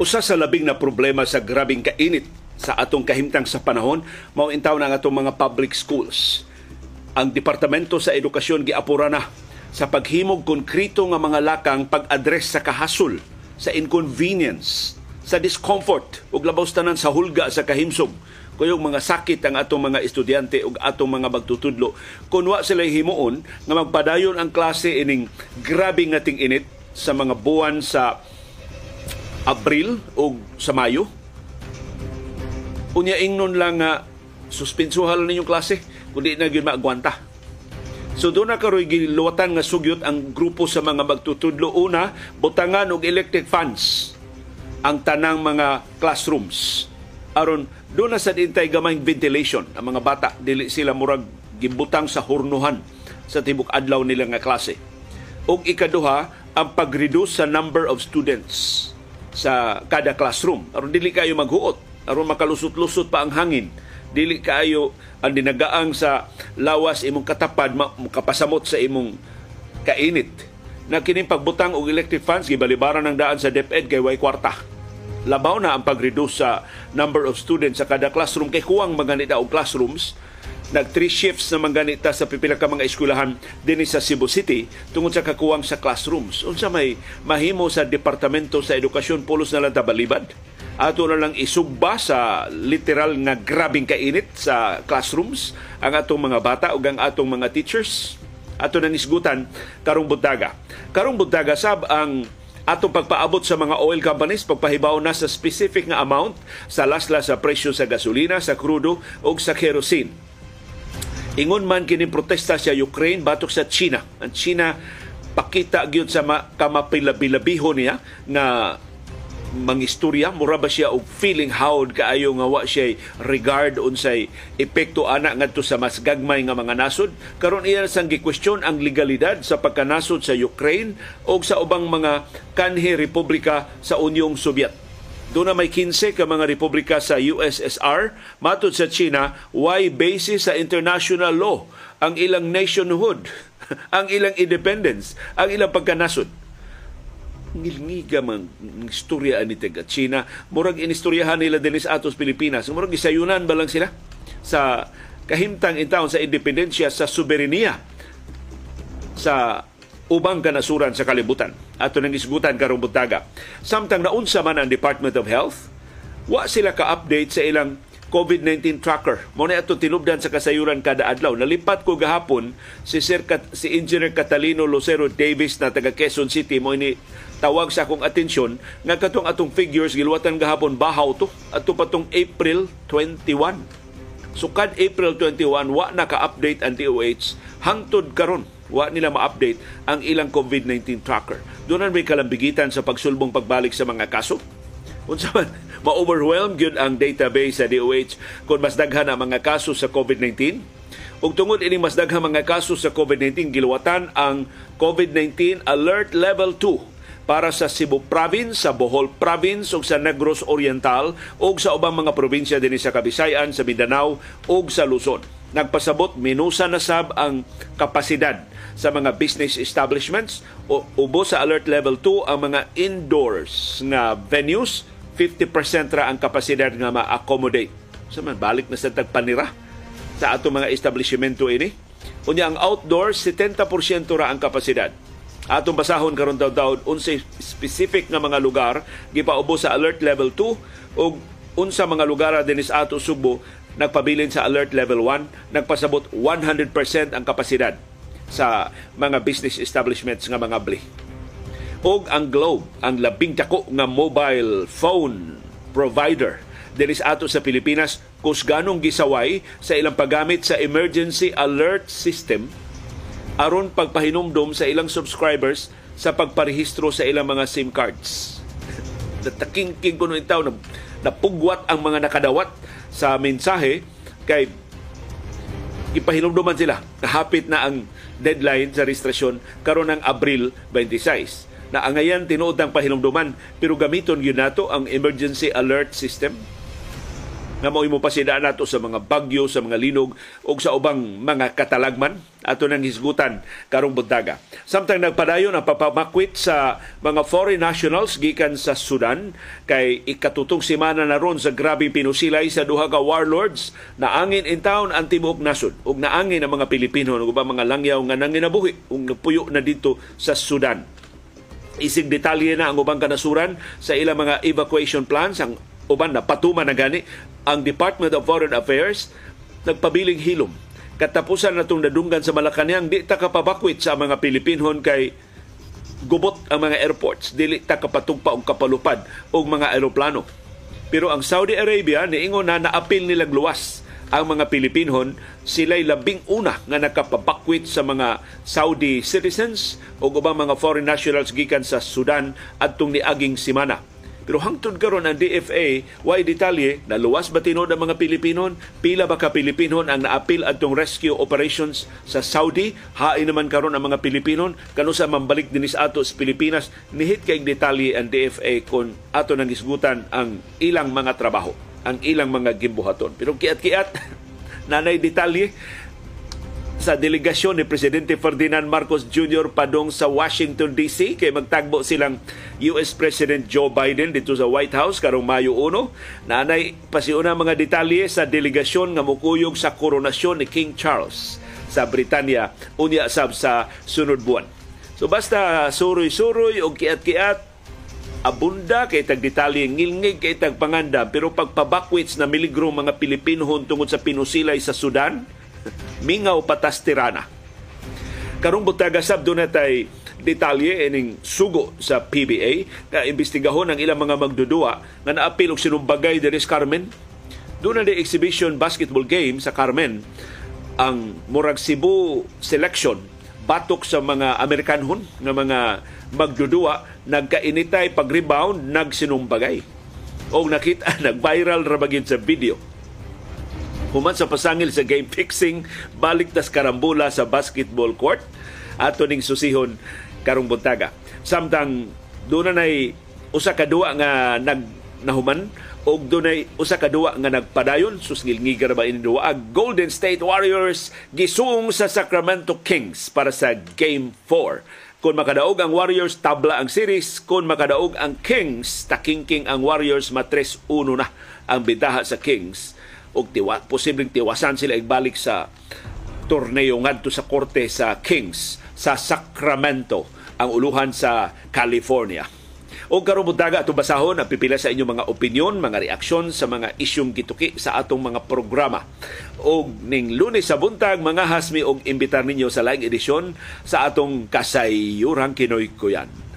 Usa sa labing na problema sa grabing kainit sa atong kahimtang sa panahon mao intaw na atong mga public schools. Ang Departamento sa Edukasyon giapura na sa paghimog konkrito nga mga lakang pag-address sa kahasol, sa inconvenience, sa discomfort ug labaw tanan sa hulga sa kahimsog kuyog mga sakit ang atong mga estudyante ug atong mga magtutudlo kun wa sila himuon nga magpadayon ang klase ining grabe nga ting-init sa mga buwan sa Abril o sa Mayo. Unya ingnon lang nga suspensuhan ninyong klase kundi na gyud maagwanta. So doon na karoy giluwatan nga sugyot ang grupo sa mga magtutudlo una butangan og electric funds ang tanang mga classrooms aron doon na sa dintay gamay ventilation ang mga bata dili sila murag gimbutang sa hurnuhan sa tibok adlaw nila nga klase. Og ikaduha ang pag-reduce sa number of students sa kada classroom. Aron dili kayo maghuot, aron makalusot-lusot pa ang hangin. Dili kayo ang dinagaang sa lawas imong katapad makapasamot sa imong kainit. Na kining pagbutang og electric fans gibalibaran ng daan sa DepEd kay way kwarta. Labaw na ang pag-reduce sa number of students sa kada classroom kay kuwang maganita og classrooms nag three shifts na manganita sa pipila ka mga eskwelahan dinhi sa Cebu City tungod sa kakuwang sa classrooms. Unsa may mahimo sa Departamento sa Edukasyon pulos na lang tabalibad? Ato na lang isugba sa literal nga grabing kainit sa classrooms ang atong mga bata ug ang atong mga teachers. Ato nang isgutan karong buntaga. Karong buntaga sab ang atong pagpaabot sa mga oil companies pagpahibaw na sa specific nga amount sa lasla sa presyo sa gasolina, sa krudo ug sa kerosene Ingon man kini protesta sa Ukraine batok sa China. Ang China pakita gyud sa kamapilabilabihon niya nga mangistorya. Mura ba siya og feeling howd kaayo nga wa siya regard unsay epekto ana ngadto sa mas gagmay nga mga nasod. Karon iya sang gi-question ang legalidad sa pagkanasod sa Ukraine o sa ubang mga kanhi republika sa Unyong Sobyet doon na may 15 ka mga republika sa USSR. Matod sa China, why basis sa international law ang ilang nationhood, ang ilang independence, ang ilang pagkanasod. Ngilngiga man istorya ni taga China. Murag inistoryahan nila din sa atos Pilipinas. Murag isayunan ba lang sila sa kahimtang intaon sa independensya sa soberenya sa ubang kanasuran sa kalibutan. Ato nang isgutan karong buntaga. Samtang naunsa man ang Department of Health, wa sila ka-update sa ilang COVID-19 tracker. Mo na ato tinubdan sa kasayuran kada adlaw. Nalipat ko gahapon si Sir Kat, si Engineer Catalino Lucero Davis na taga Quezon City mo ini tawag sa akong atensyon nga katong atong figures giluwatan gahapon bahaw to ato patong April 21. So kad April 21 wa naka-update ang DOH hangtod karon wa nila ma-update ang ilang COVID-19 tracker. Doon may kalambigitan sa pagsulbong pagbalik sa mga kaso. Unsa man, ma-overwhelm gyud ang database sa DOH kung mas daghan ang mga kaso sa COVID-19. Ug tungod ini mas daghang mga kaso sa COVID-19 giluwatan ang COVID-19 Alert Level 2 para sa Cebu Province, sa Bohol Province ug sa Negros Oriental ug sa ubang mga probinsya dinhi sa Kabisayan, sa Mindanao ug sa Luzon. Nagpasabot minusa na sab ang kapasidad sa mga business establishments o ubo sa alert level 2 ang mga indoors nga venues 50% ra ang kapasidad nga ma-accommodate. So man balik na sa tagpanira sa ato mga establishmento ini. Unya ang outdoors 70% ra ang kapasidad. Atong basahon karon daw unsay specific nga mga lugar gipaubo sa alert level 2 ug unsa mga lugar dinis ato Subo nagpabilin sa alert level 1 nagpasabot 100% ang kapasidad sa mga business establishments nga mga bli. Og ang Globe, ang labing dako nga mobile phone provider diri sa ato sa Pilipinas kusganong gisaway sa ilang paggamit sa emergency alert system aron pagpahinumdom sa ilang subscribers sa pagparehistro sa ilang mga SIM cards. Nataking-king kuno itaw na napugwat ang mga nakadawat sa mensahe kay ipahinumduman sila. Hapit na ang deadline sa registrasyon karon ng Abril 26 na angayan tinuod ang pahinumduman pero gamiton gyud nato ang emergency alert system nga mao imo pasidaan nato sa mga bagyo, sa mga linog ug sa ubang mga katalagman ato nang hisgutan karong buntaga. Samtang nagpadayon ang papamakwit sa mga foreign nationals gikan sa Sudan kay ikatutong semana na ron sa grabe pinusilay sa duha ka warlords na angin in town ang tibuok nasod ug naangin ang mga Pilipino ug mga langyaw nga nanginabuhi ug napuyo na dito sa Sudan isig detalye na ang ubang kanasuran sa ilang mga evacuation plans ang uban na patuman na gani ang Department of Foreign Affairs nagpabiling hilom. Katapusan na itong nadunggan sa Malacanang di ta kapabakwit sa mga Pilipinon kay gubot ang mga airports. Dili ta kapatugpa og kapalupad og mga eroplano pero ang Saudi Arabia niingon na naapil nilang luwas ang mga Pilipinon sila'y labing una nga nakapabakwit sa mga Saudi citizens o ubang mga foreign nationals gikan sa Sudan adtong niaging simana pero hangtod karon ang DFA, why detalye, naluwas ba tinod ang mga Pilipinon? Pila ba ka Pilipinon ang naapil atong rescue operations sa Saudi? Hain naman karon ang mga Pilipinon? Kano sa mambalik din sa ato sa Pilipinas? Nihit kay detalye ang DFA kung ato nang isgutan ang ilang mga trabaho, ang ilang mga gimbuhaton. Pero kiat-kiat, nanay detalye, sa delegasyon ni Presidente Ferdinand Marcos Jr. padong sa Washington DC kay magtagbo silang US President Joe Biden dito sa White House karong Mayo 1. Nanay pasiuna mga detalye sa delegasyon nga mukuyog sa koronasyon ni King Charles sa Britanya unya sab sa sunod buwan. So basta suroy-suroy o kiat-kiat abunda kay tag detalye ngilngig kay tag panganda pero pagpabakwits na miligro mga Pilipino tungod sa pinusilay sa Sudan mingaw patas tirana. Karong butaga sab do natay detalye ining sugo sa PBA na imbestigahon ang ilang mga magdudua nga naapil og sinumbagay diri sa Carmen. Doon na exhibition basketball game sa Carmen ang Murag Cebu selection batok sa mga Amerikanhon nga mga magdudua nagkainitay pag-rebound nagsinumbagay o nakita nag-viral ra sa video human sa pasangil sa game fixing balik tas karambula sa basketball court. Ato ning susihon karong buntaga. Samtang doon na usa ka duwa nga nag nahuman og dunay usa ka duwa nga nagpadayon. Susngilngiga ba ini duwa? Golden State Warriors gisung sa Sacramento Kings para sa Game 4 kung makadaog ang Warriors tabla ang series. Kung makadaog ang Kings takingking ang Warriors matres 1 na ang bitaha sa Kings og tiwa, posibleng tiwasan sila igbalik sa torneo ngadto sa korte sa Kings sa Sacramento ang uluhan sa California. O karon daga atong basahon ang pipila sa inyong mga opinion, mga reaksyon sa mga isyong gituki sa atong mga programa. O ning Lunes sa buntag mga hasmi og imbitar ninyo sa laing edisyon sa atong kasayuran kinoy kuyan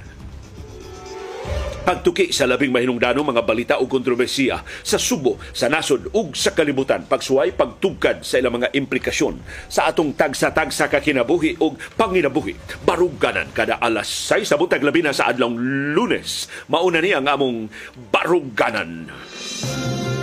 pagtuki sa labing mahinungdano mga balita o kontrobersiya sa Subo, sa nasod ug sa kalibutan, pagsuway pagtugkad sa ilang mga implikasyon sa atong tagsa-tagsa ka kinabuhi ug panginabuhi. Baruganan kada alas 6 sa buntag labi sa adlong Lunes. Mauna ni ang among baruganan. Baruganan.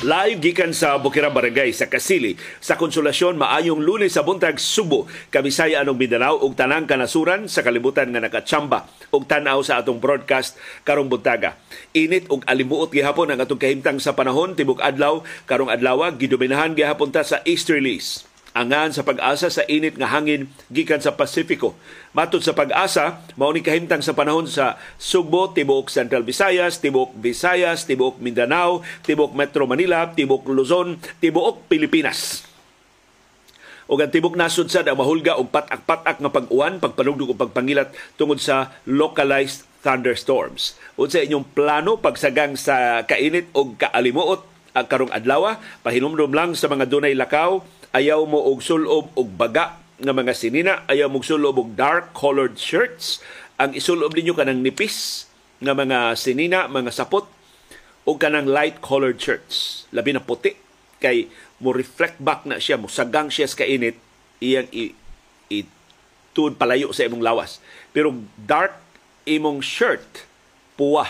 Live gikan sa Bukira Barangay sa Kasili. Sa Konsolasyon maayong Lunes sa buntag Subo, Kabisaya anong Mindanao ug tanang kanasuran sa kalibutan nga nakatsamba ug tan-aw sa atong broadcast karong buntaga. Init ug alimuot gihapon ang atong kahimtang sa panahon tibok adlaw karong adlaw gidominahan gihapon ta sa easterlies angan sa pag-asa sa init nga hangin gikan sa Pasifiko. Matod sa pag-asa, mao ni kahimtang sa panahon sa Subo, Tibok Central Visayas, Tibok Visayas, Tibok Mindanao, Tibok Metro Manila, Tibok Luzon, Tibok Pilipinas. O ang tibok nasod sa ang mahulga og patak-patak nga pag-uwan, pagpanugdog o pagpangilat tungod sa localized thunderstorms. Unsa inyong plano pagsagang sa kainit o kaalimuot ang karong adlaw, pahinumdum lang sa mga dunay lakaw ayaw mo og sulob og baga nga mga sinina, ayaw mo sulob og dark colored shirts, ang isulob ninyo kanang nipis nga mga sinina, mga sapot o kanang light colored shirts, labi na puti. Kay mo reflect back na siya, mo sagang siya sa kainit, iyang i, i tuod palayo sa imong lawas. Pero dark imong shirt, puwa,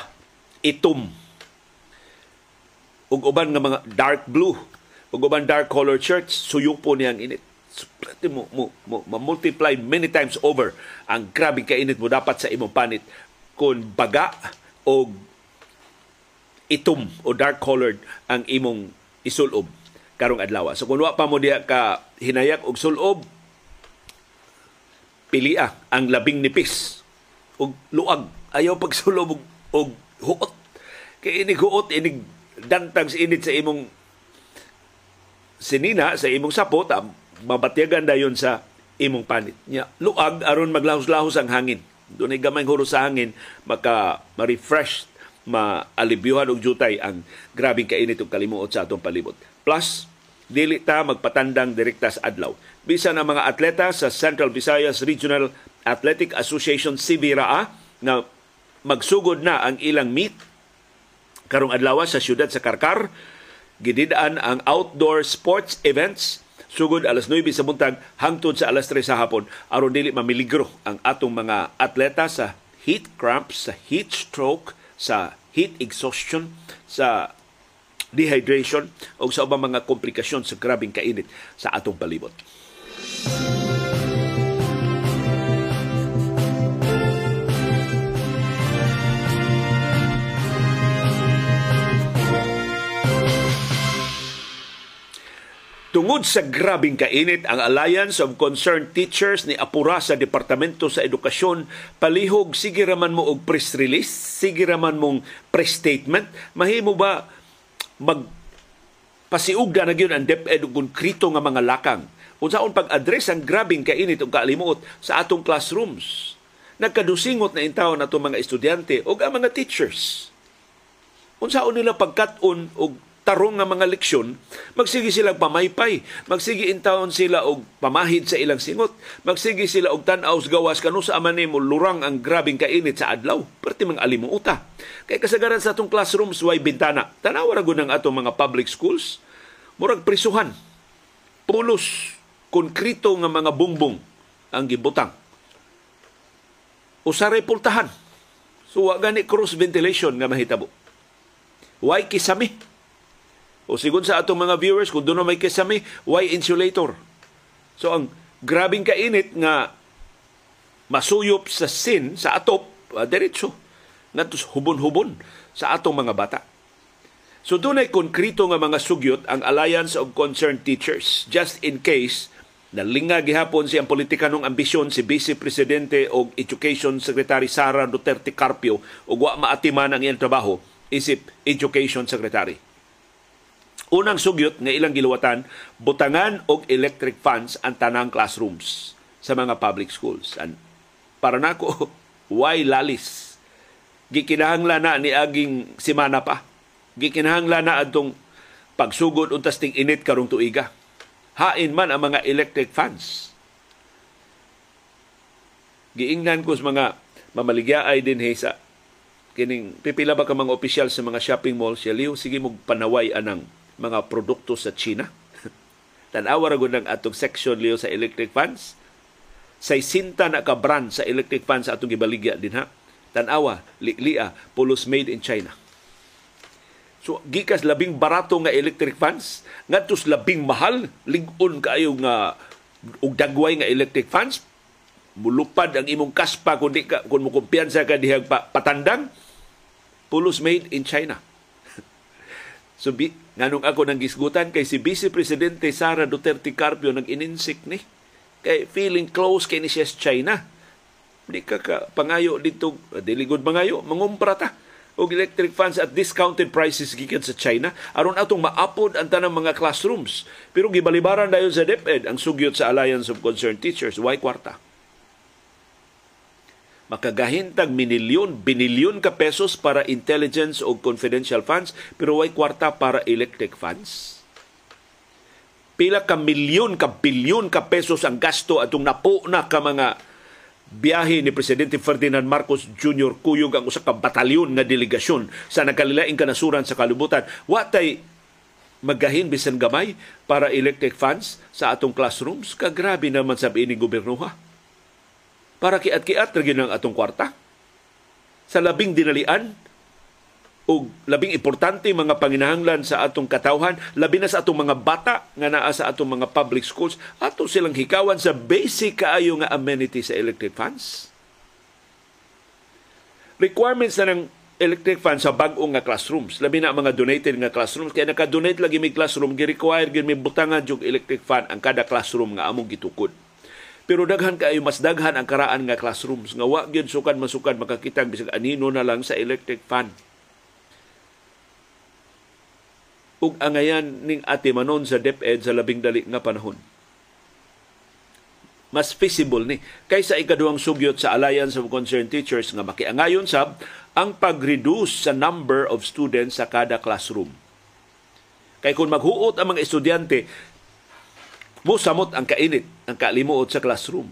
itom, ug uban nga mga dark blue ug uban dark color shirts suyok po niyang init Suplete mo, mo, mo, multiply many times over ang grabe kainit mo dapat sa imong panit kung baga o itom o dark colored ang imong isulob karong adlaw. So kung wa pa mo diha ka hinayak og sulob, pilia ang labing nipis og luag. Ayaw pagsulob og, huot. Kay inig huot, inig dantang init sa imong sinina, sa imong sapot, mabatyagan dayon sa imong panit. Nya, luag aron maglahos-lahos ang hangin. Doon ay gamay huro sa hangin, maka ma-refresh maalibyuhan og jutay ang grabing kainit ug kalimuot sa atong palibot. Plus, dili ta magpatandang direkta sa adlaw. Bisan ang mga atleta sa Central Visayas Regional Athletic Association CBRA na magsugod na ang ilang meet karong adlaw sa siyudad sa Karkar. Gididaan ang outdoor sports events sugod alas 9 sa buntag hangtod sa alas 3 sa hapon aron dili mamiligro ang atong mga atleta sa heat cramps, sa heat stroke, sa heat exhaustion, sa dehydration o sa ubang mga komplikasyon sa grabing kainit sa atong palibot. Tungod sa grabing kainit, ang Alliance of Concerned Teachers ni apura sa Departamento sa Edukasyon palihog sige raman mo og press release, sige raman mong press statement, mahimo ba mag pasiugda na gyud ang DepEd og konkreto nga mga lakang unsaon pag-address ang grabing kainit ug kaalimuot sa atong classrooms. Nagkadusingot na intaw na mga estudyante o ang mga teachers. Unsaon nila pagkat-on og tarong nga mga leksyon, magsige sila pamaypay, magsige intawon sila og pamahid sa ilang singot, magsige sila og tan-aw gawas kanu sa aman mo lurang ang grabing kainit sa adlaw, perti mga alimuota. Kay kasagaran sa atong classrooms way bintana, tanaw ra ng atong mga public schools, murag prisuhan. Pulos konkrito nga mga bungbong ang gibutang. Usaray pultahan. So wa gani cross ventilation nga mahitabo. Why kisami? O sigon sa atong mga viewers, kung doon may kesame, why insulator? So ang grabing kainit nga masuyop sa sin, sa atop, uh, diretso, nga hubon-hubon sa atong mga bata. So doon ay konkrito nga mga sugyot ang Alliance of Concerned Teachers just in case nalinga gihapon siyang politikanong ambisyon si Vice Presidente o Education Secretary Sara Duterte Carpio o wa maatiman ang iyang trabaho isip Education Secretary. Unang sugyot nga ilang giluwatan, butangan og electric fans ang tanang classrooms sa mga public schools. And para nako, why lalis? Gikinahangla na ni aging simana pa. Gikinahangla na adtong pagsugod untas ting init karong tuiga. Hain man ang mga electric fans. Giingnan ko sa mga mamaligyaay din he sa kining pipila ba ka mga opisyal sa mga shopping mall siya liw sige mo panaway anang mga produkto sa China. Tanawa ra ng atong section liyo sa electric fans. Say sinta na ka brand sa electric fans sa atong gibaligya din ha. Tanawa, lilia, pulos made in China. So gikas labing barato nga electric fans, ngadtos labing mahal, lig-on kaayo nga og dagway nga electric fans, mulupad ang imong kaspa kun di ka kun mo kumpiyansa ka dihag patandang pulos made in China. So bi, Nganong ako nang gisgutan kay si Vice Presidente Sara Duterte Carpio nag ininsik ni kay feeling close kay ni siya China. Di ka, ka pangayo dito, diligod mangayo, mangumpra ta og electric fans at discounted prices gikan sa China aron atong maapod ang tanang mga classrooms. Pero gibalibaran dayon sa DepEd ang sugyot sa Alliance of Concerned Teachers, why kwarta? Makagahintag minilyon, binilyon ka pesos para intelligence o confidential funds, pero way kwarta para electric funds. Pila ka milyon ka bilyon ka pesos ang gasto atong napo na ka mga biyahe ni Presidente Ferdinand Marcos Jr. kuyog ang usa ka batalyon nga delegasyon sa nagkalilaing kanasuran sa kalibutan. Watay magahin bisan gamay para electric funds sa atong classrooms. Kagrabe naman sabi ni gobyerno ha para kiat-kiat ra ang atong kwarta. Sa labing dinalian, ug labing importante mga panginahanglan sa atong katawhan, labi na sa atong mga bata nga naa sa atong mga public schools, ato silang hikawan sa basic kaayo nga amenity sa electric funds. Requirements na ng electric fan sa bag-o nga classrooms. Labi na mga donated nga classrooms. Kaya naka-donate lagi may classroom, gi-require gid may butangan jug electric fan ang kada classroom nga among gitukod. Pero daghan kaayo mas daghan ang karaan nga classrooms nga wa gyud sukan masukan makakita bisag anino na lang sa electric fan. ug angayan ning ate manon sa DepEd sa labing dali nga panahon. Mas feasible ni kaysa ikaduhang sugyot sa Alliance of Concerned Teachers nga makiangayon sab ang pag-reduce sa number of students sa kada classroom. Kay kung maghuot ang mga estudyante, mo samot ang kainit, ang kalimuot sa classroom.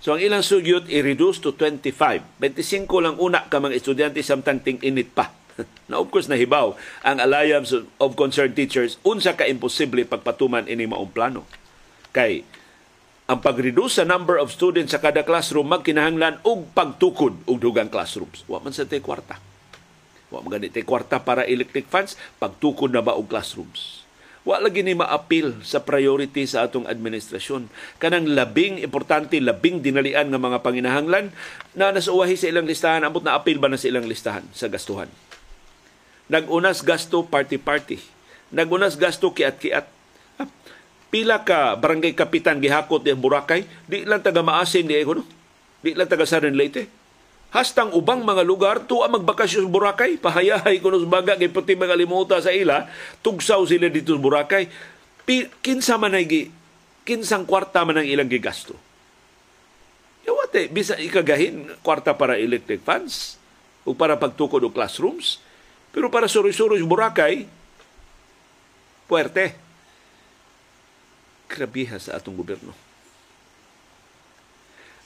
So ang ilang sugyot i-reduce to 25. 25 lang una ka mga estudyante samtang ting init pa na of course nahibaw ang Alliance of Concerned Teachers unsa ka imposible pagpatuman ini maong plano. Kay ang pag-reduce sa number of students sa kada classroom magkinahanglan og pagtukod og dugang classrooms. Wa man sa tay kwarta. Wa man kwarta para electric funds, pagtukod na ba og classrooms. Wa lagi ni maapil sa priority sa atong administrasyon. Kanang labing importante, labing dinalian nga mga panginahanglan na nasuwahi sa ilang listahan, ambot na apil ba na sa ilang listahan sa gastuhan. Nagunas gasto party-party. Nagunas gasto kiat-kiat. Pila ka barangay kapitan gihakot di Boracay, di lang taga Maasin di no? Di lang taga Southern Leyte. Hastang ubang mga lugar tuwa magbakasyon sa Boracay, pahayahay kuno sa baga kay pati mga limuta sa ila, tugsaw sila dito sa Boracay. kinsa man ay kinsang kwarta man ang ilang gigasto. Yawate, bisa ikagahin kwarta para electric funds o para pagtukod o classrooms pero para suroy-suroy Boracay, puerte. Krabiha sa atong gobyerno.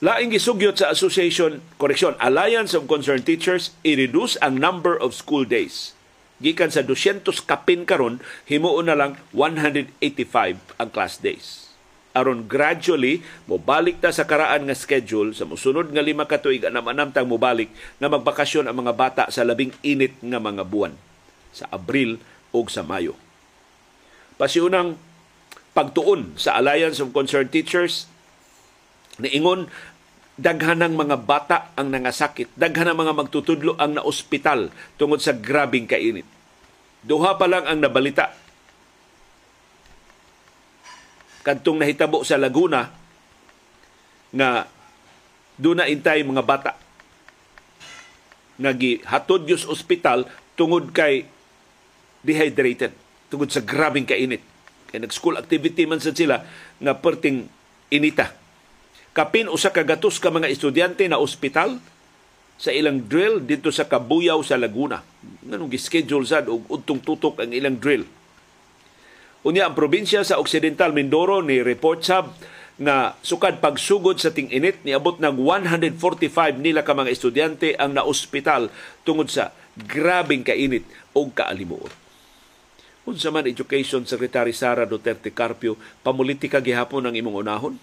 Laing gisugyot sa Association, correction, Alliance of Concerned Teachers, i-reduce ang number of school days. Gikan sa 200 kapin karon, himuon na lang 185 ang class days aron gradually mobalik ta sa karaan nga schedule sa musunod nga lima ka tuig anam anamtang mobalik nga magbakasyon ang mga bata sa labing init nga mga buwan sa Abril o sa Mayo. Pasiunang pagtuon sa Alliance of Concerned Teachers niingon daghan ng mga bata ang nangasakit, daghan ng mga magtutudlo ang naospital tungod sa grabing kainit. Duha pa lang ang nabalita. Kadtong nahitabo sa Laguna nga doon na intay mga bata. Nga gihatod yus ospital tungod kay dehydrated tungod sa grabing kainit. Kay nag-school activity man sa sila nga perting inita kapin usa ka gatos ka mga estudyante na ospital sa ilang drill dito sa Kabuyaw sa Laguna nganong gi-schedule sad og udtong tutok ang ilang drill Unya ang probinsya sa Occidental Mindoro ni report sab nga sukad pagsugod sa ting-init niabot ng 145 nila ka mga estudyante ang naospital tungod sa grabing kainit o kaalimuot. Unsa man Education Secretary Sara Duterte Carpio pamulitika gihapon ang imong unahon?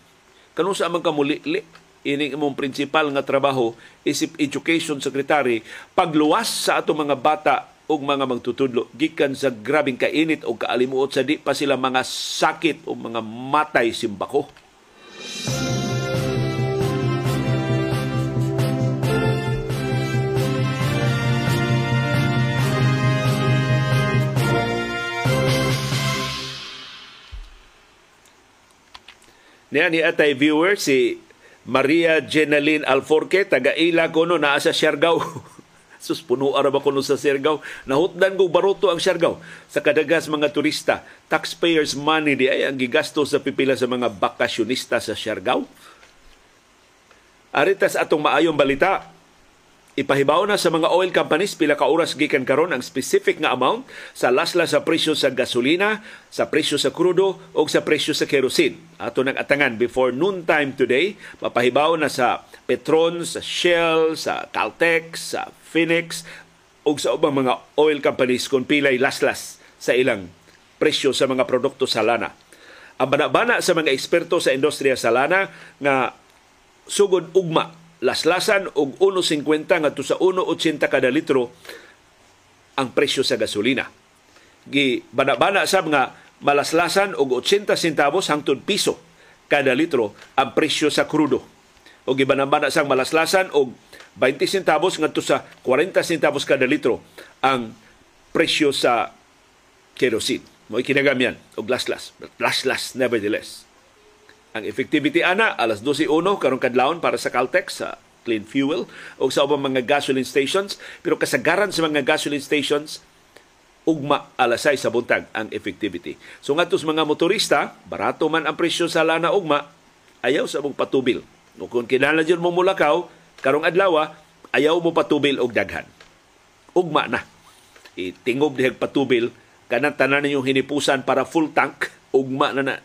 Kanusa man kamulili ining imong principal nga trabaho isip Education Secretary pagluwas sa ato mga bata og mga magtutudlo gikan sa grabing kainit o kaalimuot sa di pa sila mga sakit o mga matay simbako. Niya ni atay viewer si Maria Jenaline Alforque, taga-ila ko no, naa sa Siargao. Sus, puno ara ba kuno sa Siargao? Nahutdan ko baroto ang Siargao sa kadagas mga turista. Taxpayers money di ay ang gigasto sa pipila sa mga bakasyonista sa Siargao. Aritas atong maayong balita, Ipahibaw na sa mga oil companies pila ka oras gikan karon ang specific nga amount sa lasla sa presyo sa gasolina, sa presyo sa krudo o sa presyo sa kerosene. Ato nang atangan before noon time today, mapahibaw na sa Petron, sa Shell, sa Caltex, sa Phoenix o sa ubang mga oil companies kung pilay laslas sa ilang presyo sa mga produkto sa lana. Ang bana-bana sa mga eksperto sa industriya sa lana nga sugod ugma laslasan og 1.50 ngadto sa 1.80 kada litro ang presyo sa gasolina. Gi bana-bana sab nga malaslasan og 80 centavos hangtod piso kada litro ang presyo sa krudo. O gibanabana sang malaslasan og 20 centavos ngadto sa 40 centavos kada litro ang presyo sa kerosene. Mo kinagamyan og laslas. Laslas nevertheless. Ang effectivity ana alas 12:01 karon kadlawon para sa Caltex sa clean fuel o sa ubang mga gasoline stations pero kasagaran sa mga gasoline stations ugma alasay sa buntag ang effectivity. So ngadto sa mga motorista, barato man ang presyo sa lana ugma, ayaw sa mong patubil. O kung kinahanglan jud mo mulakaw, karong adlaw ayaw mo patubil og daghan. Ugma na. Itingob dihag patubil kanang tanan ninyong hinipusan para full tank, ugma na na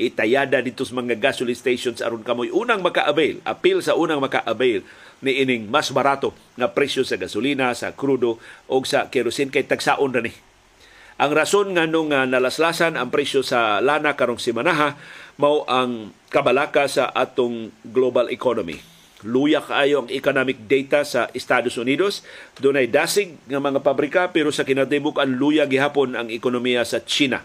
itayada dito sa mga gasoline stations aron kamoy unang maka-avail, appeal sa unang maka-avail ni ining mas barato nga presyo sa gasolina, sa krudo o sa kerosene kay tagsaon ra ni. Ang rason nga nung uh, nalaslasan ang presyo sa lana karong simanaha mao ang kabalaka sa atong global economy. Luya kaayo ang economic data sa Estados Unidos. Dunay dasig nga mga pabrika pero sa kinatibuk ang luya gihapon ang ekonomiya sa China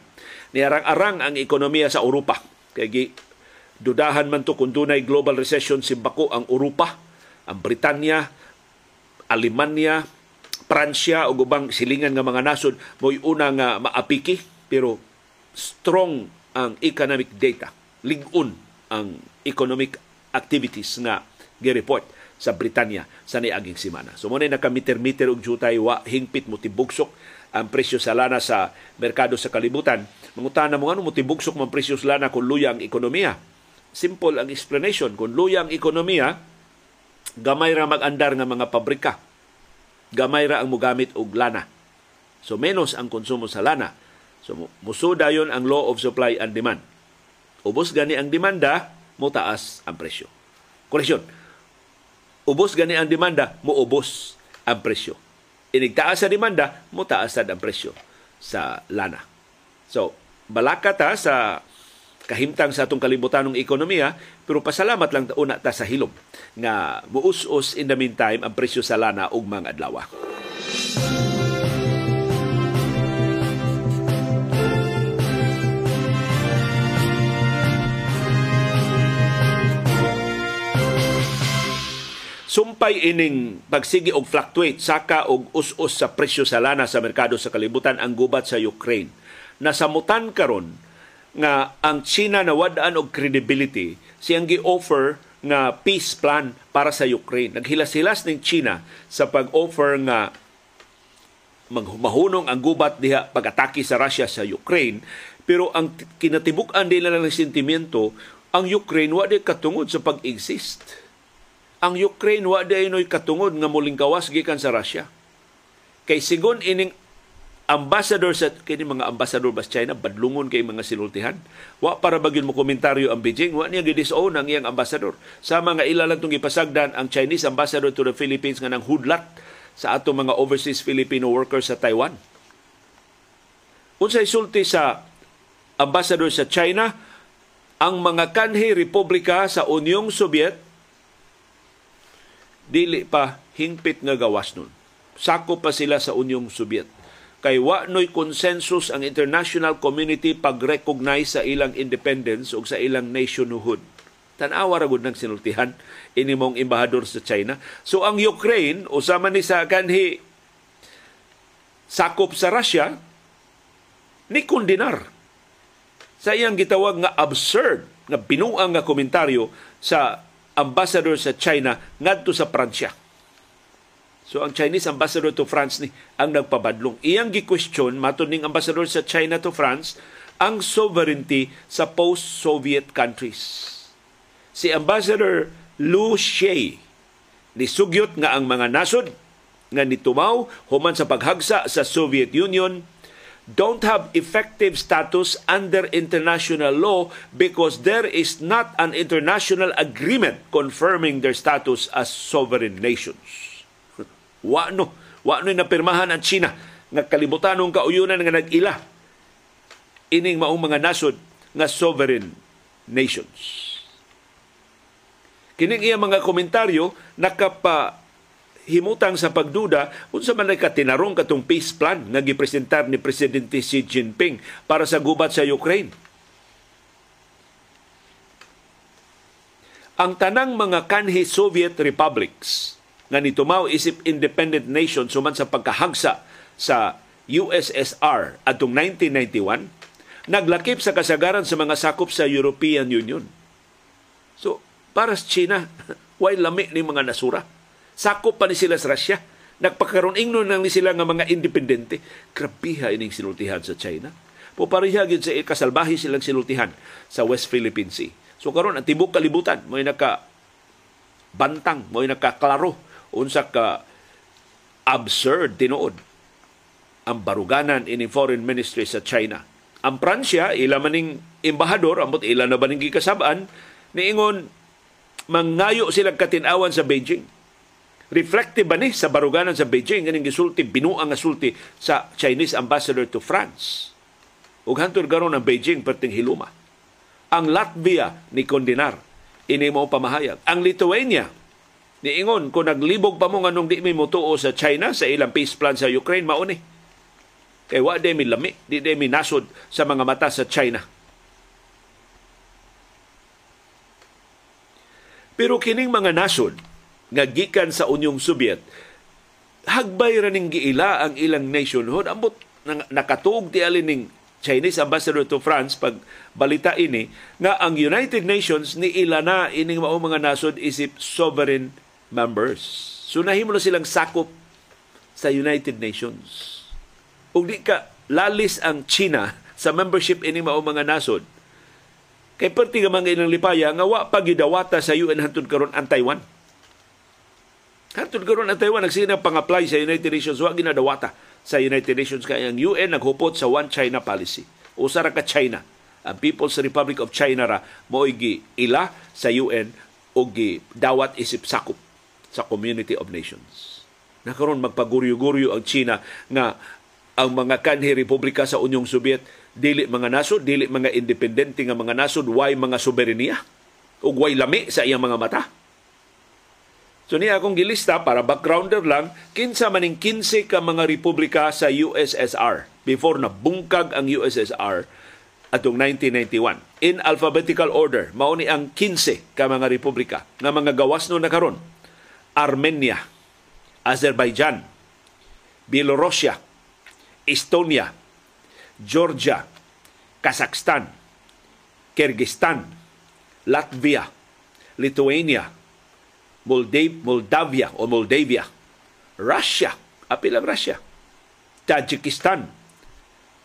niarang-arang ang ekonomiya sa Europa. Kay dudahan man to kung dunay global recession simbako ang Europa, ang Britanya, Alemanya, Pransya o ubang silingan nga mga nasod mo'y una nga maapiki pero strong ang economic data. Ligon ang economic activities nga gi-report sa Britanya sa niaging simana. So muna nakamiter-miter og jutay wa hingpit mo tibugsok ang presyo sa lana sa merkado sa kalibutan. Mangutana mo ano mo tibugsok man presyo sa lana kung luya ang ekonomiya. Simple ang explanation. Kung luya ang ekonomiya, gamay ra mag-andar nga mga pabrika. Gamay ra ang mugamit og lana. So menos ang konsumo sa lana. So musuda yon ang law of supply and demand. Ubos gani ang demanda, mo taas ang presyo. Koreksyon. Ubos gani ang demanda, mo ubos ang presyo inigtaas sa demanda, mutaas sad ang presyo sa lana. So, balaka ta sa kahimtang sa atong kalibutan ng ekonomiya, pero pasalamat lang una ta sa hilom nga muus-us in the meantime ang presyo sa lana ug mga adlaw. Sumpay ining pagsigi og fluctuate saka og us-us sa presyo sa lana sa merkado sa kalibutan ang gubat sa Ukraine. Nasamutan karon nga ang China nawadaan og credibility siyang gi-offer nga peace plan para sa Ukraine. Naghilas-hilas ning China sa pag-offer nga mahunong ang gubat diha pag-atake sa Russia sa Ukraine pero ang kinatibuk-an nila ng sentimiento ang Ukraine wa di katungod sa pag-exist ang Ukraine wa di noy katungod nga muling kawas gikan sa Russia. Kay sigon ining ambassador sa kini mga ambassador bas China badlungon kay mga sinultihan. Wa para bagyon mo komentaryo ang Beijing, wa niya gidisown ang iyang ambassador. Sama nga ila lang tong ipasagdan ang Chinese ambassador to the Philippines nga nang hudlat sa ato mga overseas Filipino workers sa Taiwan. Unsay sulti sa ambassador sa China, ang mga kanhi republika sa Unyong Soviet dili pa hingpit nga gawas nun. Sako pa sila sa Unyong Soviet. Kay wa noy consensus ang international community pag-recognize sa ilang independence o sa ilang nationhood. Tanawa ra gud nang sinultihan ini mong embahador sa China. So ang Ukraine usama ni sa kanhi sakop sa Russia ni kondinar sa iyang gitawag nga absurd nga binuang nga komentaryo sa ambassador sa China ngadto sa Pransya. So ang Chinese ambassador to France ni ang nagpabadlong. Iyang gi-question matud ning ambassador sa China to France ang sovereignty sa post-Soviet countries. Si Ambassador Lu Xie ni sugyot nga ang mga nasod nga nitumaw human sa paghagsa sa Soviet Union don't have effective status under international law because there is not an international agreement confirming their status as sovereign nations. Wa no, wa no napirmahan ang China nga kalibutanong kauyunan nga nag-ila ining maong mga nasod nga sovereign nations. Kining iya mga komentaryo nakapa himutang sa pagduda unsa man ay katinarong katong peace plan nga gipresentar ni presidente Xi Jinping para sa gubat sa Ukraine. Ang tanang mga kanhi Soviet republics nga nitumaw isip independent nation suman sa pagkahagsa sa USSR atong 1991 naglakip sa kasagaran sa mga sakop sa European Union. So, para sa China, why lami ni mga nasura? Sakop pa ni sila sa Russia. Nagpakaroon ingno nang ni sila nga mga independente. Krabiha ining sinultihan sa China. Pupariha gid sa kasalbahi silang sinultihan sa West Philippine Sea. So karon ang tibok kalibutan mo naka bantang, mo nakaklaro unsa ka absurd tinuod ang baruganan ini foreign ministry sa China. Ang Pransya, ila maning embahador, amot ila na ba ning gikasabaan, niingon mangayo silang katinawan sa Beijing. Reflective ba ni sa baruganan sa Beijing ganing gisulti binuang nga sulti sa Chinese ambassador to France. Ug hantod garon ang Beijing perting hiluma. Ang Latvia ni kondinar ini mo pamahayag. Ang Lithuania niingon kung naglibog pa mo nganong di mi motuo sa China sa ilang peace plan sa Ukraine mao ni kay wa de mi lami di de mi nasod sa mga mata sa China. Pero kining mga nasod nga gikan sa Unyong Soviet hagbay ra ning giila ang ilang nationhood ambot nakatuog ti alin ning Chinese ambassador to France pag balita ini nga ang United Nations ni ila na ining mao mga nasod isip sovereign members. So nahimo na silang sakop sa United Nations. Ug di ka lalis ang China sa membership ini mao mga nasod. Kay perti nga mga ilang lipaya nga wa pagidawata sa UN hantud karon ang Taiwan Hantod karon ang Taiwan nagsina pang-apply sa United Nations wa ginadawata sa United Nations kay ang UN naghupot sa one China policy. Usa ra ka China. Ang People's Republic of China ra mo'y ila sa UN o gi dawat isip sakop sa Community of Nations. Nakaroon magpaguryo-guryo ang China nga ang mga kanhi republika sa Unyong Soviet dili mga nasod, dili mga independente nga mga nasod, way mga soberenya ug way lami sa iyang mga mata So niya akong gilista para backgrounder lang, kinsa maning 15 ka mga republika sa USSR before na bungkag ang USSR atong 1991. In alphabetical order, mao ni ang 15 ka mga republika nga mga gawas no na karon. Armenia, Azerbaijan, Belarusia, Estonia, Georgia, Kazakhstan, Kyrgyzstan, Latvia, Lithuania, Moldavia o Moldavia, Russia, apil ang Russia, Tajikistan,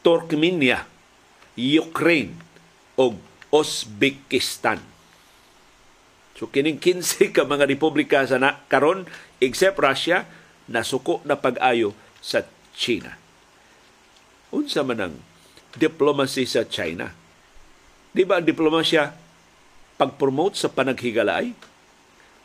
Turkmenia, Ukraine o Uzbekistan. So kining 15 ka mga republika sa na, karon except Russia nasuko na pag-ayo sa China. Unsa man ang diplomacy sa China? Di ba ang diplomasya pag-promote sa panaghigalay?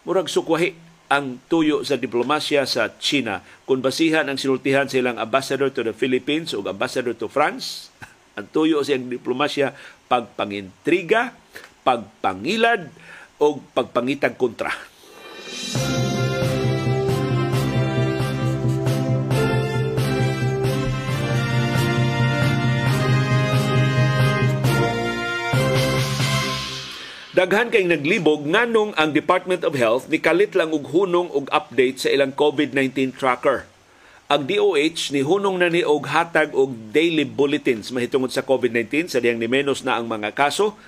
murag sukwahi ang tuyo sa diplomasya sa China kung basihan ang sinultihan silang ambassador to the Philippines o ambassador to France. ang tuyo sa diplomasya pagpangintriga, pagpangilad o pagpangitag kontra. Daghan kay naglibog nganong ang Department of Health ni kalit lang og hunong og update sa ilang COVID-19 tracker. Ang DOH ni hunong na ni og hatag og daily bulletins mahitungod sa COVID-19 sa diyang ni menos na ang mga kaso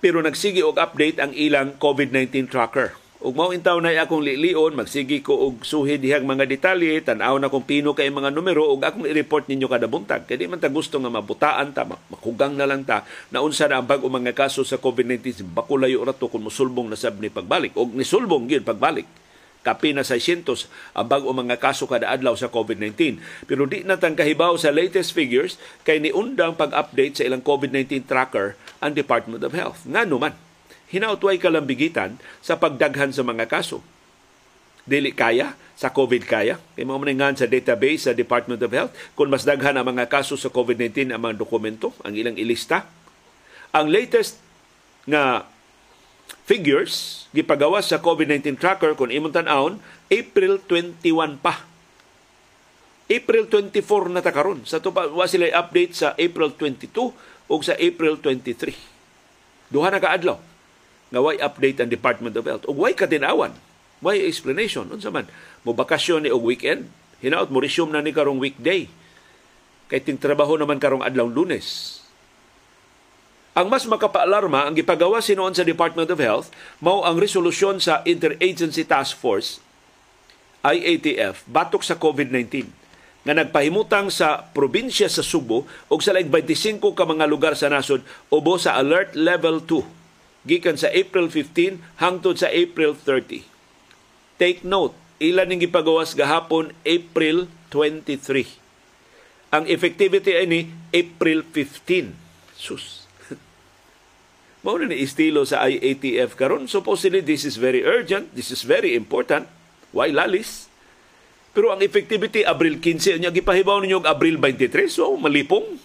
pero nagsigi og update ang ilang COVID-19 tracker. Ug mao intaw na akong lilion, magsigi ko og suhid dihang mga detalye, tan-aw na kung pino kay mga numero ug akong i-report ninyo kada buntag. Kay di man ta gusto nga mabutaan ta, makugang na lang ta. Na unsa na ang bag-o mga kaso sa COVID-19 bakulayo ra to kung musulbong na sab ni pagbalik. Og nisulbong gyud pagbalik kapi na 600 ang bag-o mga kaso kada adlaw sa COVID-19. Pero di na tang kahibaw sa latest figures kay ni undang pag-update sa ilang COVID-19 tracker ang Department of Health. Nga man, hinautway kalambigitan sa pagdaghan sa mga kaso. Dili kaya sa COVID kaya. Kay mga maningan sa database sa Department of Health kung mas daghan ang mga kaso sa COVID-19 ang mga dokumento, ang ilang ilista. Ang latest nga figures gipagawas sa COVID-19 tracker kung imong tan-awon April 21 pa. April 24 na ta karon. Sa to pa wa sila update sa April 22 o sa April 23. Duha na kaadlaw nga way update ang Department of Health. Ug way katinawan, way explanation unsa man mo bakasyon ni og weekend. Hinaot mo resume na ni karong weekday. Kay ting trabaho naman karong adlaw Lunes. Ang mas makapaalarma ang gipagawa sinuon sa Department of Health mao ang resolusyon sa Interagency Task Force IATF batok sa COVID-19 nga nagpahimutang sa probinsya sa Subo ug sa laig 25 ka mga lugar sa nasod ubo sa alert level 2 gikan sa April 15 hangtod sa April 30. Take note, ilan ning gipagawas gahapon April 23. Ang effectivity ay ni April 15. Sus Mao ni estilo sa IATF karon. Supposedly this is very urgent, this is very important. Why lalis? Pero ang effectivity Abril 15 nya gipahibaw ninyo Abril 23 so malipong.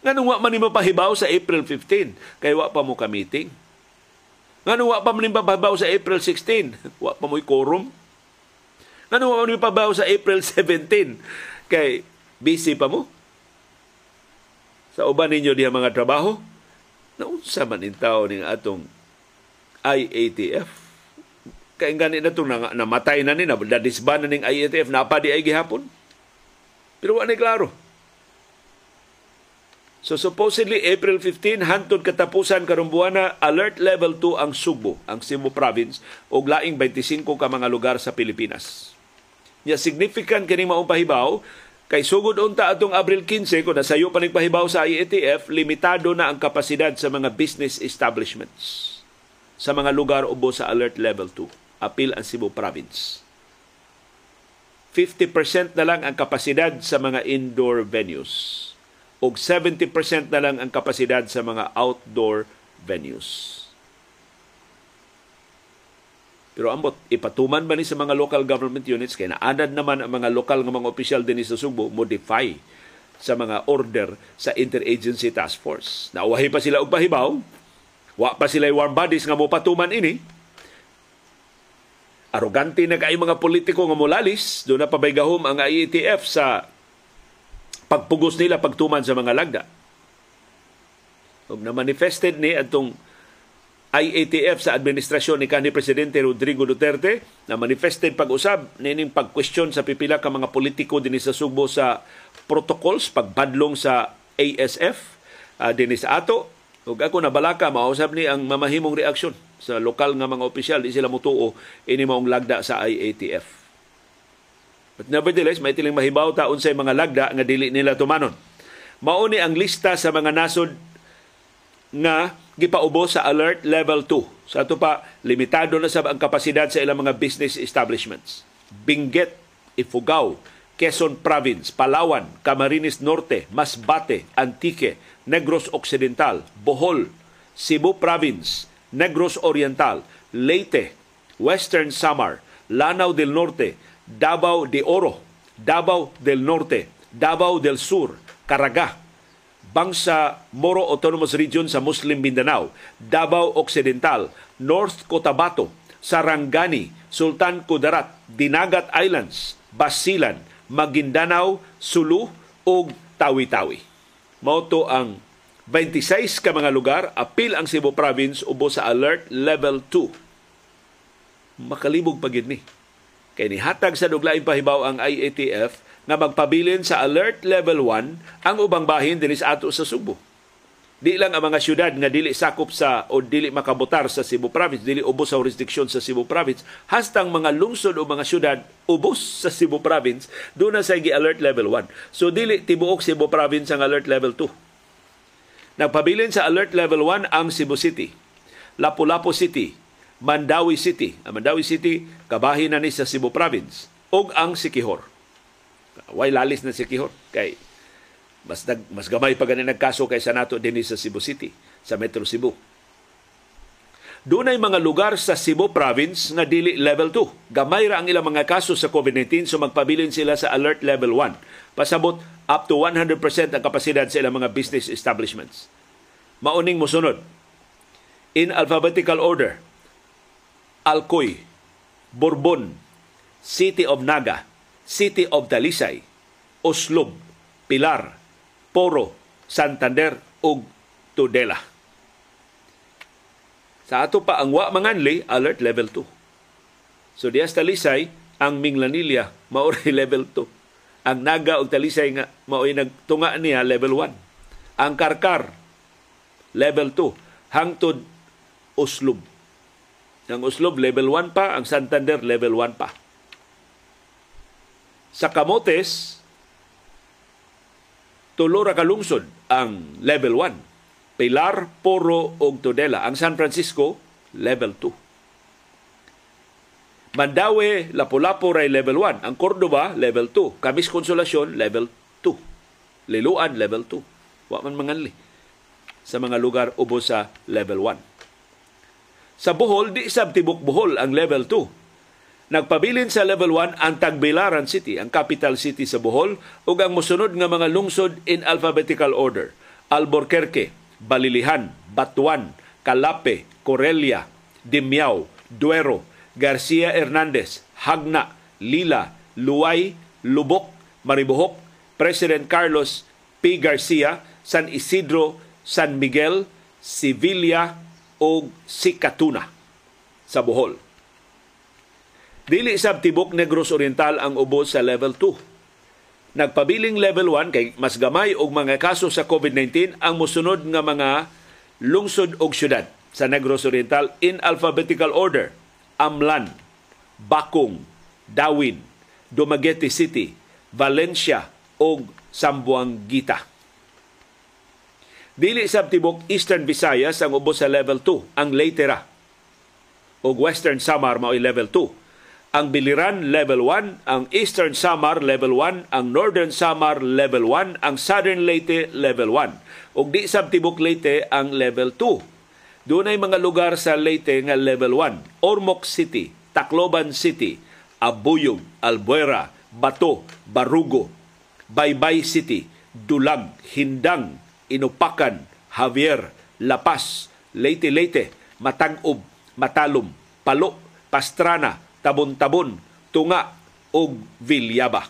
Nganong wa man ni mapahibaw sa April 15 kay wa pa mo ka meeting. Nganong wa pa man ni mapahibaw sa April 16 wa pa mo quorum. Nganong wa man ni mapahibaw sa April 17 kay busy pa mo. Sa uban ninyo diha mga trabaho, Naunsa man in tao ning atong IATF? Kay gani na itong na, namatay na ni, nadisban na ning IATF, napadi ay gihapon. Pero wala klaro. So supposedly April 15 hantod katapusan karong buwan na alert level 2 ang Subo, ang Cebu province ug laing 25 ka mga lugar sa Pilipinas. Ya significant kini maong pahibaw Kay sugod unta atong Abril 15 kung nasayo pa pahibaw sa IETF, limitado na ang kapasidad sa mga business establishments sa mga lugar ubo sa Alert Level 2. Apil ang Cebu Province. 50% na lang ang kapasidad sa mga indoor venues ug 70% na lang ang kapasidad sa mga outdoor venues. Pero ambot, ipatuman ba ni sa mga local government units, kaya naanad naman ang mga lokal nga mga opisyal din sa Subo, modify sa mga order sa Interagency Task Force. Nauwahi pa sila og pahibaw, wa pa sila warm bodies nga mo patuman ini. Arogante na kay mga politiko nga mulalis, do na pabaygahom ang IETF sa pagpugos nila pagtuman sa mga lagda. Ug na manifested ni atong IATF sa administrasyon ni kanhi Presidente Rodrigo Duterte na manifested pag-usab nining pag-question sa pipila ka mga politiko dinhi sa Subo sa protocols pagbadlong sa ASF uh, dinhi sa ato ug ako nabalaka mausab ni ang mamahimong reaksyon sa lokal nga mga opisyal di sila mutuo ini maong lagda sa IATF. But nevertheless, may tiling mahibaw ta unsay mga lagda nga dili nila tumanon. Mao ni ang lista sa mga nasod nga gipaubo sa alert level 2. Sa ato pa, limitado na sa ang kapasidad sa ilang mga business establishments. Benguet, Ifugao, Quezon Province, Palawan, Camarines Norte, Masbate, Antique, Negros Occidental, Bohol, Cebu Province, Negros Oriental, Leyte, Western Samar, Lanao del Norte, Davao de Oro, Davao del Norte, Davao del Sur, Caraga, Bangsa Moro Autonomous Region sa Muslim Mindanao, Davao Occidental, North Cotabato, Sarangani, Sultan Kudarat, Dinagat Islands, Basilan, Maguindanao, Sulu ug Tawi-Tawi. Mao ang 26 ka mga lugar apil ang Cebu Province ubo sa alert level 2. Makalibog pagid ni. Kay nihatag sa duglaing pahibaw ang IATF nga magpabilin sa alert level 1 ang ubang bahin dinhi sa ato sa Subo. Di lang ang mga syudad nga dili sakop sa o dili makabotar sa Cebu Province, dili ubos sa jurisdiction sa Cebu Province, hastang mga lungsod o mga syudad ubos sa Cebu Province, doon na sa alert level 1. So dili tibuok Cebu Province ang alert level 2. Nagpabilin sa alert level 1 ang Cebu City, Lapu-Lapu City, Mandawi City. Ang Mandawi City, kabahin na ni sa Cebu Province. ug ang Sikihor way lalis na si Kihor kay mas nag, mas gamay pa ganin nagkaso kay nato dinhi sa Cebu City sa Metro Cebu. Doon ay mga lugar sa Cebu Province nga dili level 2. Gamay ra ang ilang mga kaso sa COVID-19 so magpabilin sila sa alert level 1. Pasabot up to 100% ang kapasidad sa ilang mga business establishments. Mauning mosunod. in alphabetical order. Alcoy, Bourbon, City of Naga, City of Dalisay, Oslob, Pilar, Poro, Santander ug Tudela. Sa ato pa ang wa manganli alert level 2. So diya sa Talisay ang Minglanilla maori level 2. Ang Naga ug Talisay nga mao'y nagtunga niya level 1. Ang Karkar level 2 hangtod Oslob. Ang Oslob level 1 pa, ang Santander level 1 pa. Sa Camotes, tulo ra kalungsod ang level 1. Pilar, Poro ug Tudela. Ang San Francisco level 2. Mandawi, Lapu-Lapu ray level 1. Ang Cordoba level 2. Kamis Consolacion level 2. Liluan level 2. Wa man manganli sa mga lugar ubos sa level 1. Sa Bohol, di sab tibok Bohol ang level 2 Nagpabilin sa level 1 ang Tagbilaran City, ang capital city sa Bohol, ug ang mosunod nga mga lungsod in alphabetical order. Albuquerque, Balilihan, Batuan, Calape, Corelia, Dimiao, Duero, Garcia Hernandez, Hagna, Lila, Luay, Lubok, Maribohok, President Carlos P. Garcia, San Isidro, San Miguel, Sevilla o Sikatuna sa Bohol. Dili sab tibok Negros Oriental ang ubos sa level 2. Nagpabiling level 1 kay mas gamay og mga kaso sa COVID-19 ang mosunod nga mga lungsod og syudad sa Negros Oriental in alphabetical order. Amlan, Bakong, Dawin, Dumaguete City, Valencia ug Sambuangita. Dili sab tibok Eastern Visayas ang ubos sa level 2, ang Leyte ug Western Samar mao level 2 ang Biliran level 1, ang Eastern Samar level 1, ang Northern Samar level 1, ang Southern Leyte level 1. Ug di sab tibok Leyte ang level 2. Doon ay mga lugar sa Leyte nga level 1. Ormoc City, Tacloban City, Abuyog, Albuera, Bato, Barugo, Baybay City, Dulag, Hindang, Inupakan, Javier, La Paz, Leyte Leyte, Matag-ob, Matalom, Palo, Pastrana, tabon-tabon, tunga ug Vilyaba.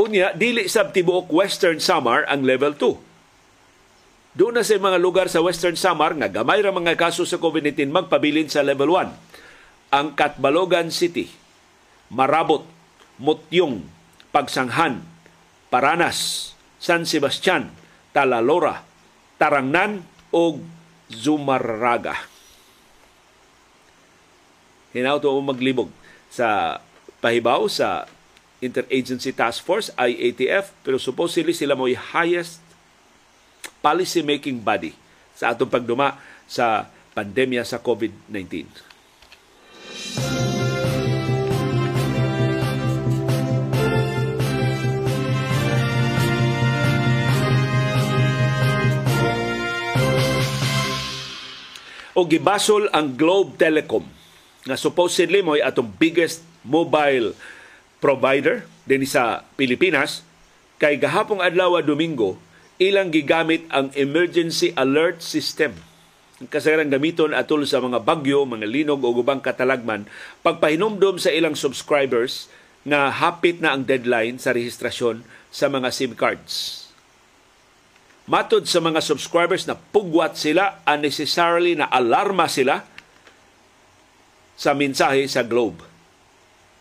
Unya, dili sab tibuok Western Samar ang level 2. Doon na sa mga lugar sa Western Samar nga gamay ra mga kaso sa COVID-19 magpabilin sa level 1. Ang Katbalogan City, Marabot, Mutyong, Pagsanghan, Paranas, San Sebastian, Talalora, Tarangnan ug Zumarraga hinauto mo maglibog sa pahibaw sa Interagency Task Force, IATF, pero supposedly sila mo highest policy making body sa atong pagduma sa pandemya sa COVID-19. o gibasol ang Globe Telecom nga supposedly mo atong biggest mobile provider din sa Pilipinas kay gahapong adlaw Domingo ilang gigamit ang emergency alert system kasagaran gamiton atol sa mga bagyo, mga linog o ubang katalagman pagpahinumdom sa ilang subscribers nga hapit na ang deadline sa rehistrasyon sa mga SIM cards. Matod sa mga subscribers na pugwat sila, unnecessarily na alarma sila sa mensahe sa Globe.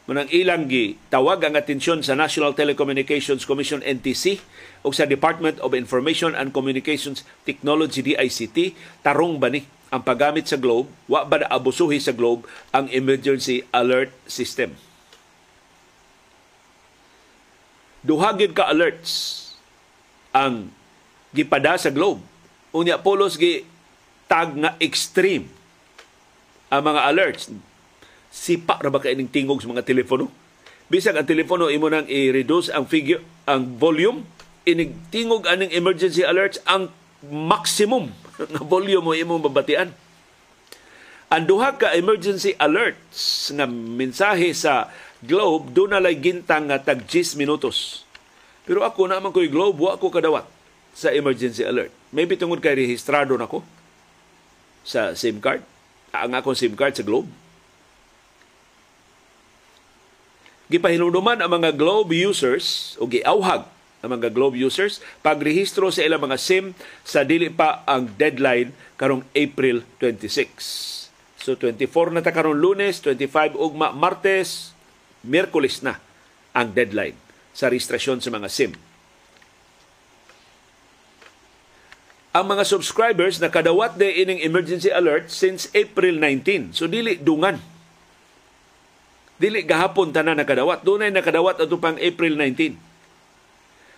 Munang ilang gi tawag ang atensyon sa National Telecommunications Commission NTC o sa Department of Information and Communications Technology DICT tarong ba ni ang paggamit sa Globe wa ba na abusuhi sa Globe ang emergency alert system. Duha ka alerts ang gipada sa Globe. Unya polos gi tag nga extreme ang mga alerts sipa ra ba kay tingog sa mga telepono? Bisag ang telepono imo nang i-reduce ang figure ang volume inig tingog aning emergency alerts ang maximum nga volume mo imong babatian. Ang duha ka emergency alerts nga mensahe sa Globe do na lay gintang nga tag 10 minutos. Pero ako naman ko'y Globe wa ko kadawat sa emergency alert. Maybe tungod kay rehistrado nako sa SIM card. Ang akong SIM card sa Globe. Gipahinumduman ang mga Globe users o giawhag ang mga Globe users pagrehistro sa ilang mga SIM sa dili pa ang deadline karong April 26. So 24 na ta karong Lunes, 25 ugma Martes, Miyerkules na ang deadline sa registrasyon sa mga SIM. Ang mga subscribers nakadawat de ining emergency alert since April 19. So dili dungan. Dili gahapon tanan nakadawat. Dunay nakadawat ato pang April 19.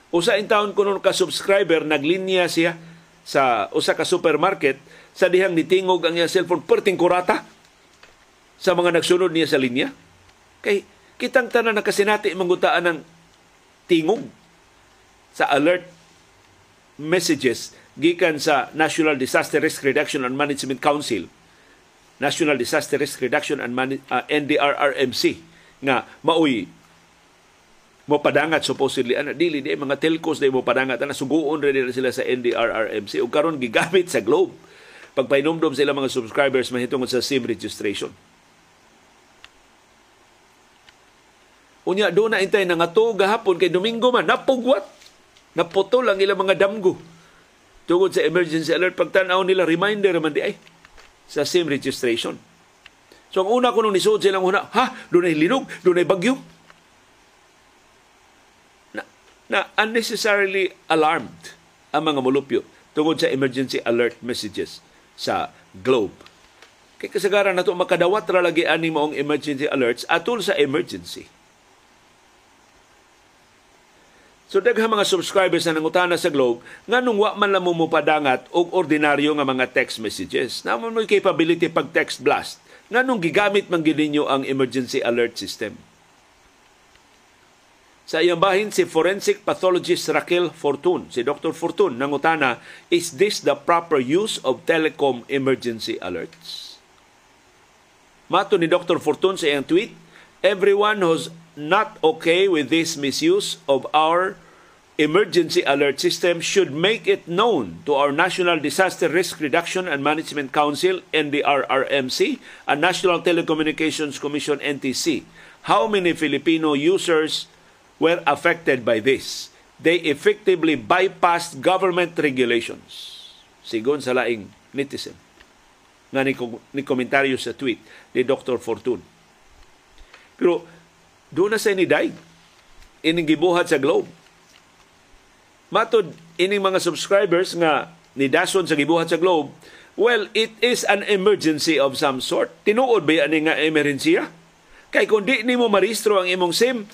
Usa in taon kuno ka subscriber naglinya siya sa usa ka supermarket sa dihang nitingog ang iya cellphone perting kurata sa mga nagsunod niya sa linya. Kay kitang tanan nakasinati mangutaan ng tingog sa alert messages gikan sa National Disaster Risk Reduction and Management Council, National Disaster Risk Reduction and Man- uh, NDRRMC nga maoy mo padangat supposedly ana dili di mga telcos di mo padangat ana suguon ra sila sa NDRRMC ug karon gigamit sa Globe. Pagpainomdom sila mga subscribers mahitungod sa SIM registration. Unya do na intay na nga to gahapon kay Domingo man napugwat. Naputol ang ilang mga damgo tungod sa emergency alert pagtan-aw nila reminder man di ay sa SIM registration. So ang una ko nung nisuod silang una, ha, doon ay linog, doon ay bagyo. Na, na unnecessarily alarmed ang mga mulupyo tungod sa emergency alert messages sa Globe. Kay kasagaran na ito, makadawat ra lagi ani maong emergency alerts atul sa emergency. So daghang mga subscribers na nangutana sa Globe nganong wa man lang mo padangat og ordinaryo nga mga text messages. Namon mo capability pag text blast. Nganong gigamit man gid ninyo ang emergency alert system. Sa iyang bahin si forensic pathologist Raquel Fortun, si Dr. Fortun nangutana, is this the proper use of telecom emergency alerts? Mato ni Dr. Fortun sa iyang tweet, everyone who's not okay with this misuse of our emergency alert system should make it known to our National Disaster Risk Reduction and Management Council, NDRRMC, and National Telecommunications Commission, NTC, how many Filipino users were affected by this. They effectively bypassed government regulations. Sigon sa laing netizen nga ni, ni komentaryo sa tweet ni Dr. Fortune. Pero doon na sa ni Daig, ining gibuhat sa Globe Matod ining mga subscribers nga ni Dason sa gibuhat sa Globe, well, it is an emergency of some sort. Tinuod ba yan nga emerhensiya? Kay kung di ni mo maristro ang imong SIM,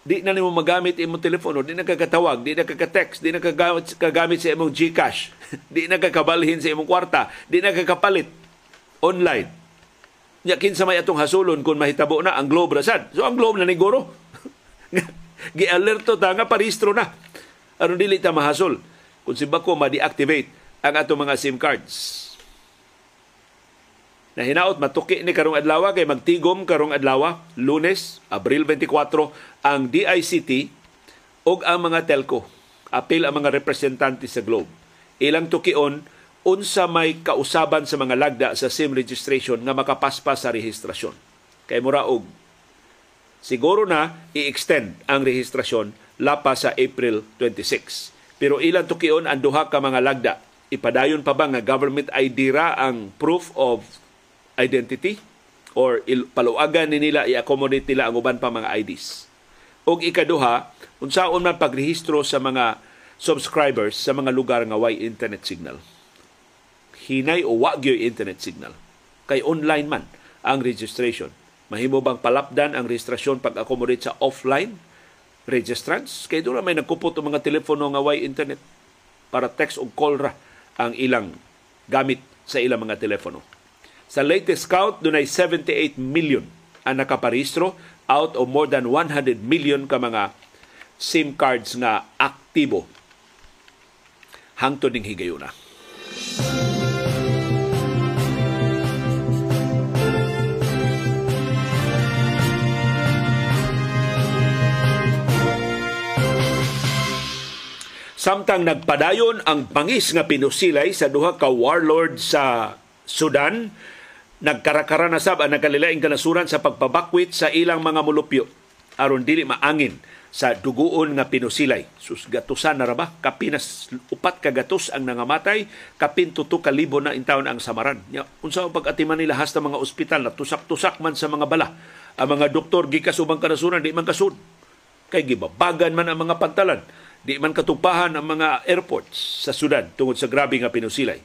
di na nimo magamit imong telepono, di na kakatawag, di na kaka-text, di na kagamit, kagamit sa imong GCash, di na kakabalhin sa imong kwarta, di na kakapalit online. Nya kinsa may atong hasulon kung mahitabo na ang Globe rasad. So ang Globe na ni Goro. Gi-alerto ta nga paristro na aron dili ta mahasol kung si Bako ma-deactivate ang ato mga SIM cards. Na hinaot matuki ni karong adlaw kay magtigom karong adlaw Lunes, Abril 24 ang DICT ug ang mga telco apil ang mga representante sa Globe. Ilang tukion unsa may kausaban sa mga lagda sa SIM registration nga makapaspas sa rehistrasyon. Kay mura og siguro na i-extend ang rehistrasyon lapa sa April 26. Pero ilang tukion ang duha ka mga lagda. Ipadayon pa ba nga government ID ra ang proof of identity? Or il- paluagan ni nila, i-accommodate nila ang uban pa mga IDs? O ikaduha, unsaon man pagrehistro sa mga subscribers sa mga lugar nga way internet signal. Hinay o wagyo internet signal. Kay online man ang registration. Mahimo bang palapdan ang registrasyon pag-accommodate sa offline registrants. Kay doon may nagkupot ang mga telepono nga way internet para text o call ra ang ilang gamit sa ilang mga telepono. Sa latest count, doon ay 78 million ang nakaparehistro out of more than 100 million ka mga SIM cards nga aktibo hangtod ning higayuna. Samtang nagpadayon ang bangis nga pinusilay sa duha ka warlord sa Sudan, nagkarakara na sab ang nagkalilaing kanasuran sa pagpabakwit sa ilang mga mulupyo aron dili maangin sa duguon nga pinusilay. Sus gatusan na ra ba? Kapinas upat ka gatos ang nangamatay, kapin tuto ka libo na intawon ang samaran. Ya, unsa ang pag-atiman nila hasta mga ospital na tusak-tusak man sa mga bala. Ang mga doktor gikas ubang kanasuran di man kasud. Kay gibabagan man ang mga pantalan Di man katupahan ang mga airports sa Sudan tungod sa grabe nga pinusilay.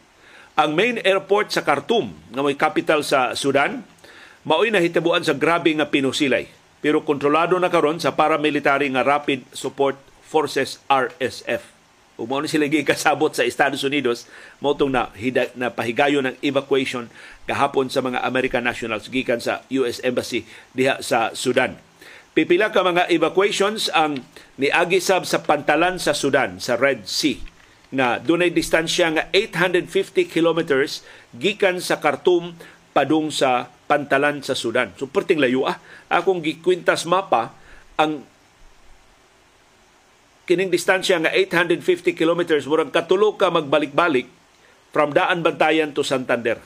Ang main airport sa Khartoum, nga may capital sa Sudan, mao'y nahitabuan sa grabe nga pinusilay. Pero kontrolado na karon sa paramilitary nga Rapid Support Forces RSF. Ug mao ni sila gikasabot sa Estados Unidos mao tong na, hida, na pahigayon ng evacuation kahapon sa mga American nationals gikan sa US Embassy diha sa Sudan Pipila ka mga evacuations ang niagi sab sa pantalan sa Sudan, sa Red Sea nga dunay distansya nga 850 kilometers gikan sa Khartoum padung sa pantalan sa Sudan. So perting layo ah. Akong gikwintas mapa ang kining distansya nga 850 kilometers murag katulo ka magbalik-balik from Daan Bantayan to Santander.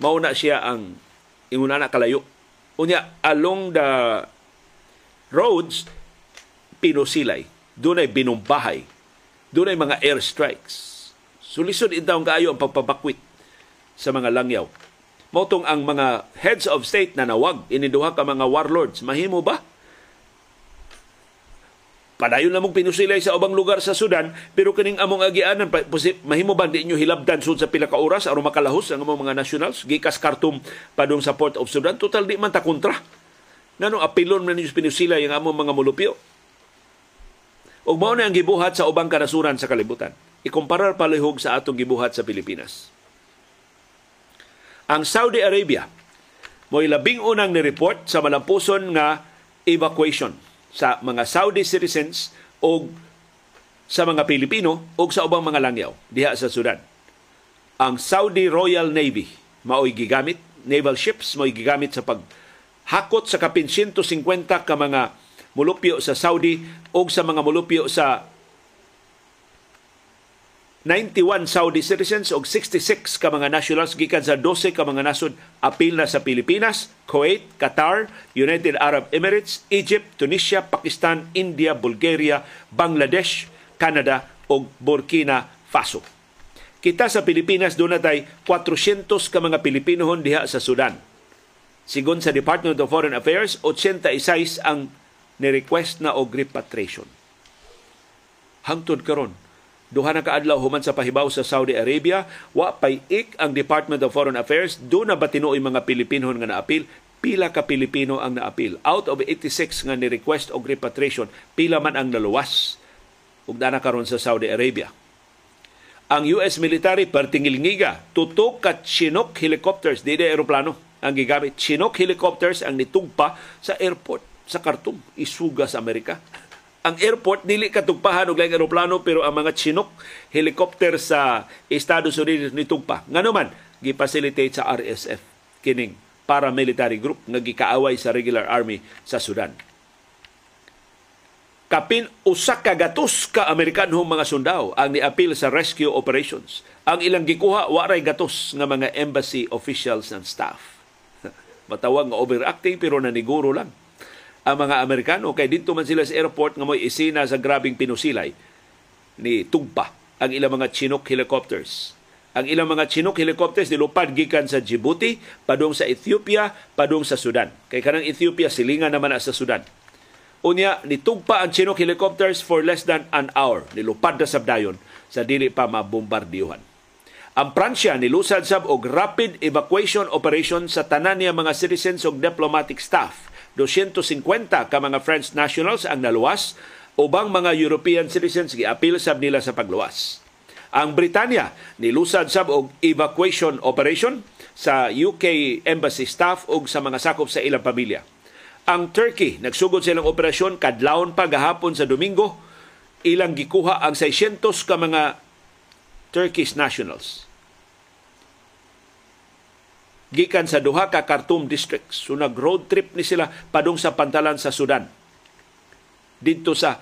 Mao na siya ang inguna na kalayo. Unya along the roads, pinusilay. Doon ay binumbahay. Doon ay mga airstrikes. Sulisod intawang kaayo ang pagpapakwit sa mga langyaw. Motong ang mga heads of state na nawag, iniduha ka mga warlords, mahimo ba? Padayon na mong pinusilay sa ubang lugar sa Sudan, pero kaning among agianan, mahimo ba di nyo hilabdan sud sa pila ka oras aron makalahos ang among mga nationals, gikas Khartoum padung sa Port of Sudan, total di man ta kontra Nganong apilon man ninyo pinusila yung among mga mulupyo. O mao na ang gibuhat sa ubang kanasuran sa kalibutan. Ikumparar palihog sa atong gibuhat sa Pilipinas. Ang Saudi Arabia mo'y labing unang ni-report sa malampuson nga evacuation sa mga Saudi citizens o sa mga Pilipino o sa ubang mga langyaw diha sa Sudan. Ang Saudi Royal Navy mao'y gigamit, naval ships mao'y gigamit sa pag hakot sa kapin 150 ka mga mulupyo sa Saudi o sa mga mulupyo sa 91 Saudi citizens o 66 ka mga nationals gikan sa 12 ka mga nasod apil na sa Pilipinas, Kuwait, Qatar, United Arab Emirates, Egypt, Tunisia, Pakistan, India, Bulgaria, Bangladesh, Canada o Burkina Faso. Kita sa Pilipinas natay 400 ka mga Pilipino diha sa Sudan Sigon sa Department of Foreign Affairs, 86 ang ni-request na og repatriation. Hangtod karon, duha na kaadlaw human sa pahibaw sa Saudi Arabia, wa pay ik ang Department of Foreign Affairs do na batinuoy mga Pilipino nga naapil, pila ka Pilipino ang naapil. Out of 86 nga ni-request og repatriation, pila man ang naluwas ug dana karon sa Saudi Arabia. Ang US military pertingilngiga tutok ka Chinook helicopters di aeroplano ang gigamit. Chinook helicopters ang nitugpa sa airport sa Khartoum, isuga sa Amerika. Ang airport dili katugpahan og laing eroplano pero ang mga Chinook helicopter sa Estados Unidos nitugpa. Ngano man gipacilitate sa RSF kining paramilitary group nga gikaaway sa regular army sa Sudan. Kapin usa ka gatos ka Amerikanhong mga sundao ang niapil sa rescue operations. Ang ilang gikuha waray gatos nga mga embassy officials and staff matawag nga overacting pero naniguro lang ang mga Amerikano kay dito man sila sa airport nga mo'y isina sa grabing pinusilay ni Tugpa ang ilang mga Chinook helicopters. Ang ilang mga Chinook helicopters nilupad gikan sa Djibouti, padung sa Ethiopia, padung sa Sudan. Kay kanang Ethiopia silingan naman sa Sudan. Unya nitugpa ang Chinook helicopters for less than an hour. Nilupad na sabdayon sa dili pa mabombardiyuhan. Ang Pransya nilusad sab og rapid evacuation operation sa tanan niya mga citizens ug diplomatic staff. 250 ka mga French nationals ang naluwas ubang mga European citizens giapil sab nila sa pagluwas. Ang Britanya nilusad sab og evacuation operation sa UK embassy staff ug sa mga sakop sa ilang pamilya. Ang Turkey nagsugod sa ilang operasyon kadlawon pa gahapon sa Domingo ilang gikuha ang 600 ka mga Turkish nationals gikan sa duha ka Khartoum districts. So nag-road trip ni sila padung sa pantalan sa Sudan. Dito sa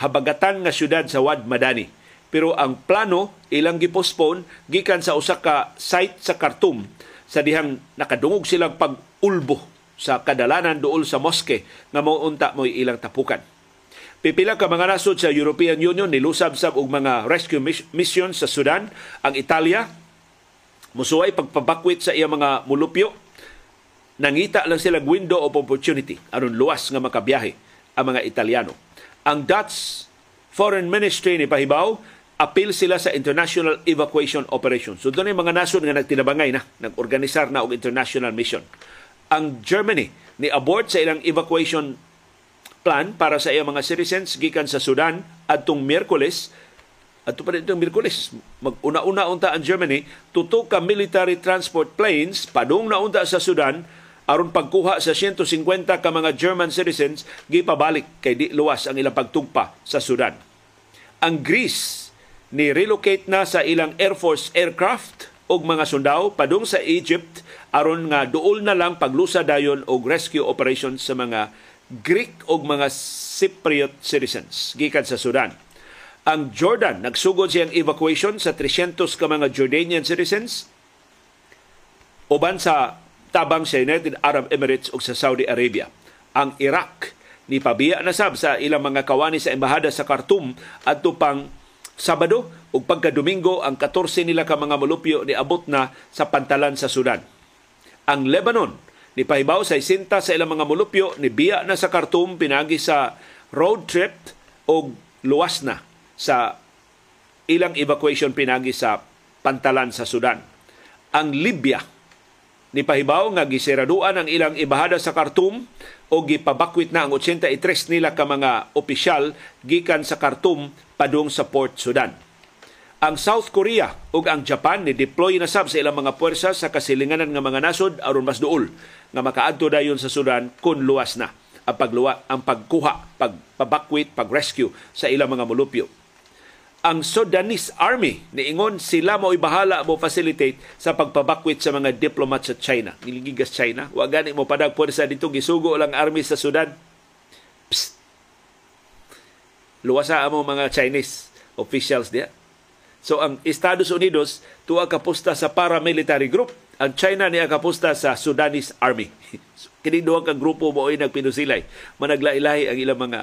habagatan nga syudad sa Wad Madani. pero ang plano ilang gipostpone gikan sa usa ka site sa Khartoum sa dihang nakadungog silang pag-ulbo sa kadalanan duol sa moske nga mo unta mo ilang tapukan. Pipila ka mga nasod sa European Union nilusab sab og mga rescue mission sa Sudan, ang Italia musuway pagpabakwit sa iya mga mulupyo nangita lang sila window of opportunity aron luwas nga makabiyahe ang mga Italiano. Ang Dutch Foreign Ministry ni Pahibaw appeal sila sa international evacuation operation. So doon mga nasod nga nagtinabangay na, nag-organisar na og international mission. Ang Germany ni abort sa ilang evacuation plan para sa iyang mga citizens gikan sa Sudan adtong Miyerkules adto pa dito Miyerkules mag-una-una unta ang Germany tuto ka military transport planes padung na unta sa Sudan aron pagkuha sa 150 ka mga German citizens gipabalik kay di luwas ang ilang pagtugpa sa Sudan. Ang Greece ni relocate na sa ilang Air Force aircraft og mga sundao padung sa Egypt aron nga duol na lang paglusa dayon og rescue operation sa mga Greek o mga Cypriot citizens gikan sa Sudan. Ang Jordan nagsugod siyang evacuation sa 300 ka mga Jordanian citizens uban sa tabang sa United Arab Emirates o sa Saudi Arabia. Ang Iraq ni pabiya na sab sa ilang mga kawani sa embahada sa Khartoum adto pang Sabado ug pagka Domingo ang 14 nila ka mga molupyo ni abot na sa pantalan sa Sudan. Ang Lebanon ni pahibaw sa isinta sa ilang mga mulupyo ni biya na sa Khartoum pinagi sa road trip o luwas na sa ilang evacuation pinagi sa pantalan sa Sudan. Ang Libya ni pahibaw nga giseraduan ang ilang ibahada sa Khartoum o gipabakwit na ang 83 nila ka mga opisyal gikan sa Khartoum padung sa Port Sudan ang South Korea ug ang Japan ni deploy na sab sa ilang mga puwersa sa kasilinganan nga mga nasod aron mas duol nga makaadto dayon sa Sudan kun luwas na ang pagluwa ang pagkuha, pagpabakwit, pagrescue sa ilang mga mulupyo. Ang Sudanese Army niingon sila mo ibahala mo facilitate sa pagpabakwit sa mga diplomat sa China. Niligigas China, wa gani mo padag puwersa dito gisugo lang army sa Sudan. Psst. Luwasa mo mga Chinese officials diya So ang Estados Unidos tuwa kapusta sa paramilitary group. Ang China niya kapusta sa Sudanese Army. Kini duha ka grupo mo ay nagpinusilay. Managlailahi ang ilang mga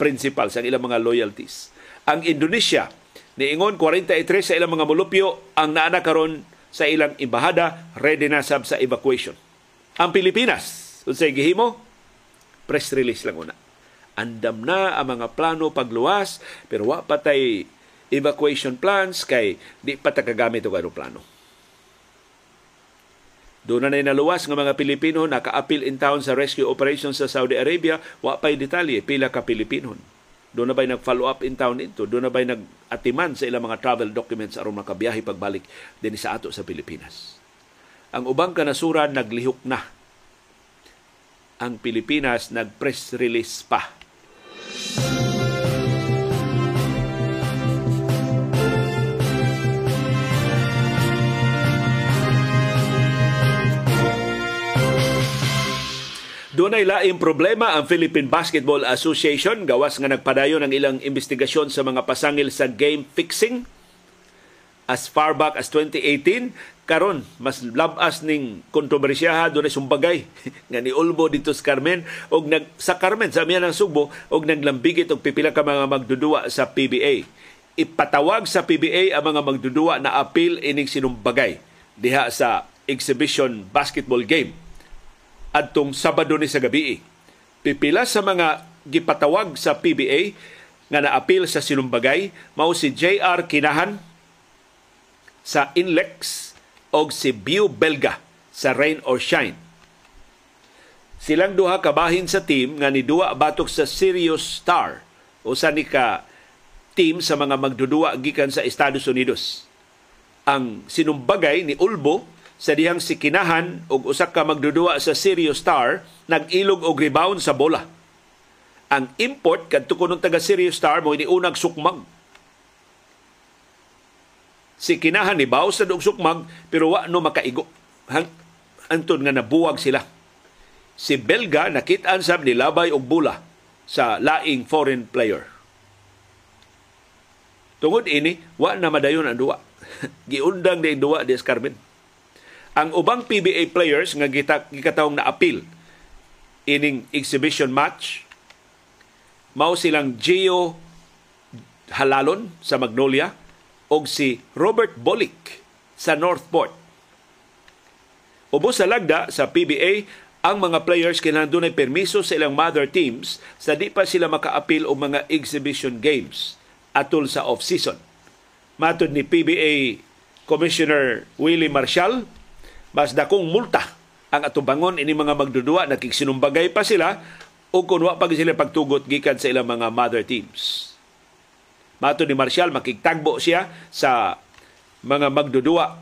principles, ang ilang mga loyalties. Ang Indonesia niingon 43 sa ilang mga mulupyo ang naana karon sa ilang embahada ready na sab sa evacuation. Ang Pilipinas, unsay gihimo? Press release lang una. Andam na ang mga plano pagluwas pero wa patay evacuation plans kay di pa tagagamit og aeroplano. Doon na naluwas ng mga Pilipino naka-appeal in town sa rescue operation sa Saudi Arabia, wa pa'y detalye, pila ka Pilipino. Doon na ba'y nag-follow up in town ito? Doon na ba'y nag-atiman sa ilang mga travel documents aron makabiyahe pagbalik din sa ato sa Pilipinas? Ang ubang kanasuran naglihok na. Ang Pilipinas nag-press release pa. Doon ay laing problema ang Philippine Basketball Association. Gawas nga nagpadayon ang ilang investigasyon sa mga pasangil sa game fixing. As far back as 2018 karon mas labas ning kontrobersyaha doon ay sumbagay nga ni Ulbo dito sa Carmen. Og nag sa Carmen sa miyan Subo og naglambigit og pipila ka mga magdudua sa PBA ipatawag sa PBA ang mga magdudua na appeal ining sinumbagay diha sa exhibition basketball game adtong Sabado ni sa gabi. Pipila sa mga gipatawag sa PBA nga naapil sa sinumbagay mao si JR Kinahan sa Inlex o si Bio Belga sa Rain or Shine. Silang duha kabahin sa team nga ni duwa batok sa Sirius Star o sa ni ka team sa mga magdudua gikan sa Estados Unidos. Ang sinumbagay ni Ulbo sa dihang si Kinahan og usa ka magdudua sa Sirio Star nag-ilog og rebound sa bola. Ang import kadto kuno taga Sirio Star mo unag sukmag. Si Kinahan ni baw sa og sukmag pero wa no makaigo. Hang anton nga nabuwag sila. Si Belga nakit-an sab ni labay og bola sa laing foreign player. Tungod ini, wa na madayon ang duwa. Giundang din duwa des Carmen. Ang ubang PBA players nga gikatawong na appeal ining exhibition match mao silang Gio Halalon sa Magnolia og si Robert Bolick sa Northport. Ubos sa lagda sa PBA, ang mga players kinahanglan dunay permiso sa ilang mother teams sa di pa sila maka-appeal og mga exhibition games atol sa off-season. Matod ni PBA Commissioner Willie Marshall, mas dakong multa ang atubangon ini mga magdudua nakigsinumbagay pa sila o kung wa pa sila pagtugot gikan sa ilang mga mother teams. Mato ni Marshall makigtagbo siya sa mga magdudua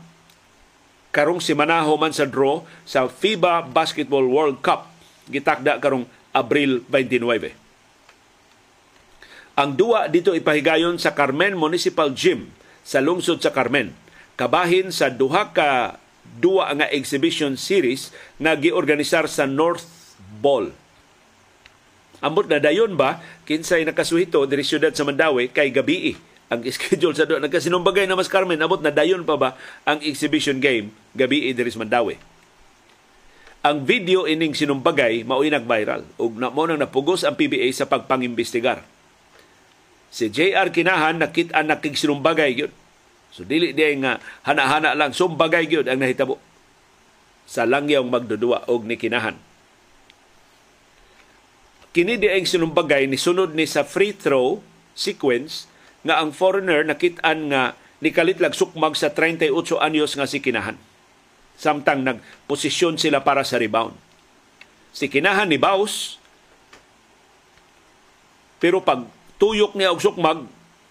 karong si Manaho man sa draw sa FIBA Basketball World Cup gitakda karong Abril 29. Ang duwa dito ipahigayon sa Carmen Municipal Gym sa lungsod sa Carmen. Kabahin sa duha ka duwa nga exhibition series nga giorganisar sa North Ball. Ambot na dayon ba kinsay nakasuhito diri siyudad sa Mandawi kay gabii ang schedule sa doon. Nagkasinumbagay na mas Carmen, abot na dayon pa ba ang exhibition game gabi diri sa Mandawi. Ang video ining sinumbagay mao'y nag-viral ug na mo nang napugos ang PBA sa pagpangimbestigar Si JR Kinahan nakit-an nakigsinumbagay gyud. So dili di nga hana-hana lang sumbagay gyud ang nahitabo sa langyong magdudua og ni Kinahan. Kini di ang sinumbagay ni sunod ni sa free throw sequence nga ang foreigner nakit-an nga nikalit lag sukmag sa 38 anyos nga si Kinahan. Samtang nagposisyon sila para sa rebound. Si Kinahan ni Baus pero pag tuyok niya og sukmag,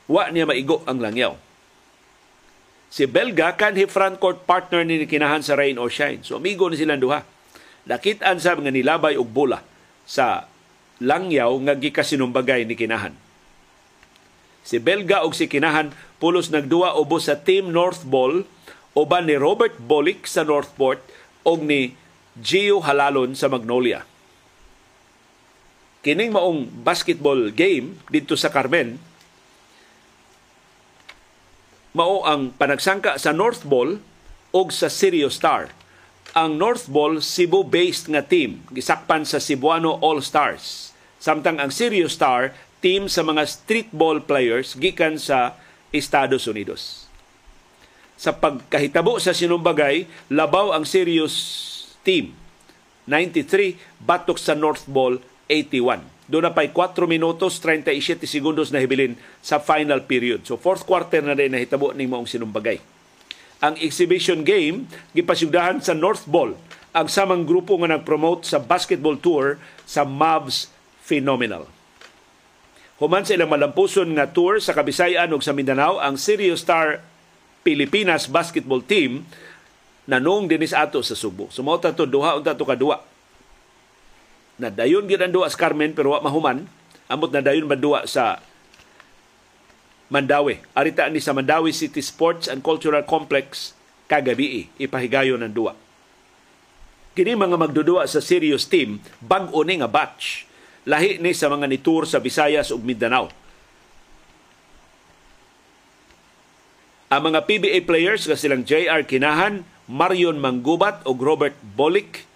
wa niya maigo ang langyaw. Si Belga kanhi frontcourt partner ni kinahan sa Rain or Shine. So amigo ni silang duha. Nakit-an sa nga nilabay og bola sa langyaw nga gikasinumbagay ni kinahan. Si Belga og si kinahan pulos nagduwa ubos sa Team North Ball uban ni Robert Bolick sa Northport og ni Gio Halalon sa Magnolia kining maong basketball game dito sa Carmen mao ang panagsangka sa North Ball og sa Sirio Star. Ang North Ball Cebu-based nga team gisakpan sa Cebuano All-Stars. Samtang ang Sirio Star team sa mga streetball players gikan sa Estados Unidos. Sa pagkahitabo sa sinumbagay, labaw ang Sirius team 93 batok sa North Ball 81. Doon na pa'y 4 minutos 37 segundos na hibilin sa final period. So fourth quarter na rin nahitabo ni maong sinumbagay. Ang exhibition game gipasyudahan sa North Ball ang samang grupo nga nag-promote sa basketball tour sa Mavs Phenomenal. Human sa ilang malampuson nga tour sa Kabisayan ug sa Mindanao, ang Sirio Star Pilipinas basketball team nanong dinis ato sa Subo. Sumota to duha unta to kadua na dayon gyud ang duwa sa Carmen pero wa mahuman amot na dayon madua sa Mandawi. Arita ni sa Mandawi City Sports and Cultural Complex kagabi ipahigayon ang duwa. Kini mga magdudua sa serious team bag-o ni nga batch lahi ni sa mga nitour sa Visayas ug Mindanao. Ang mga PBA players nga silang JR Kinahan, Marion Manggubat ug Robert Bolick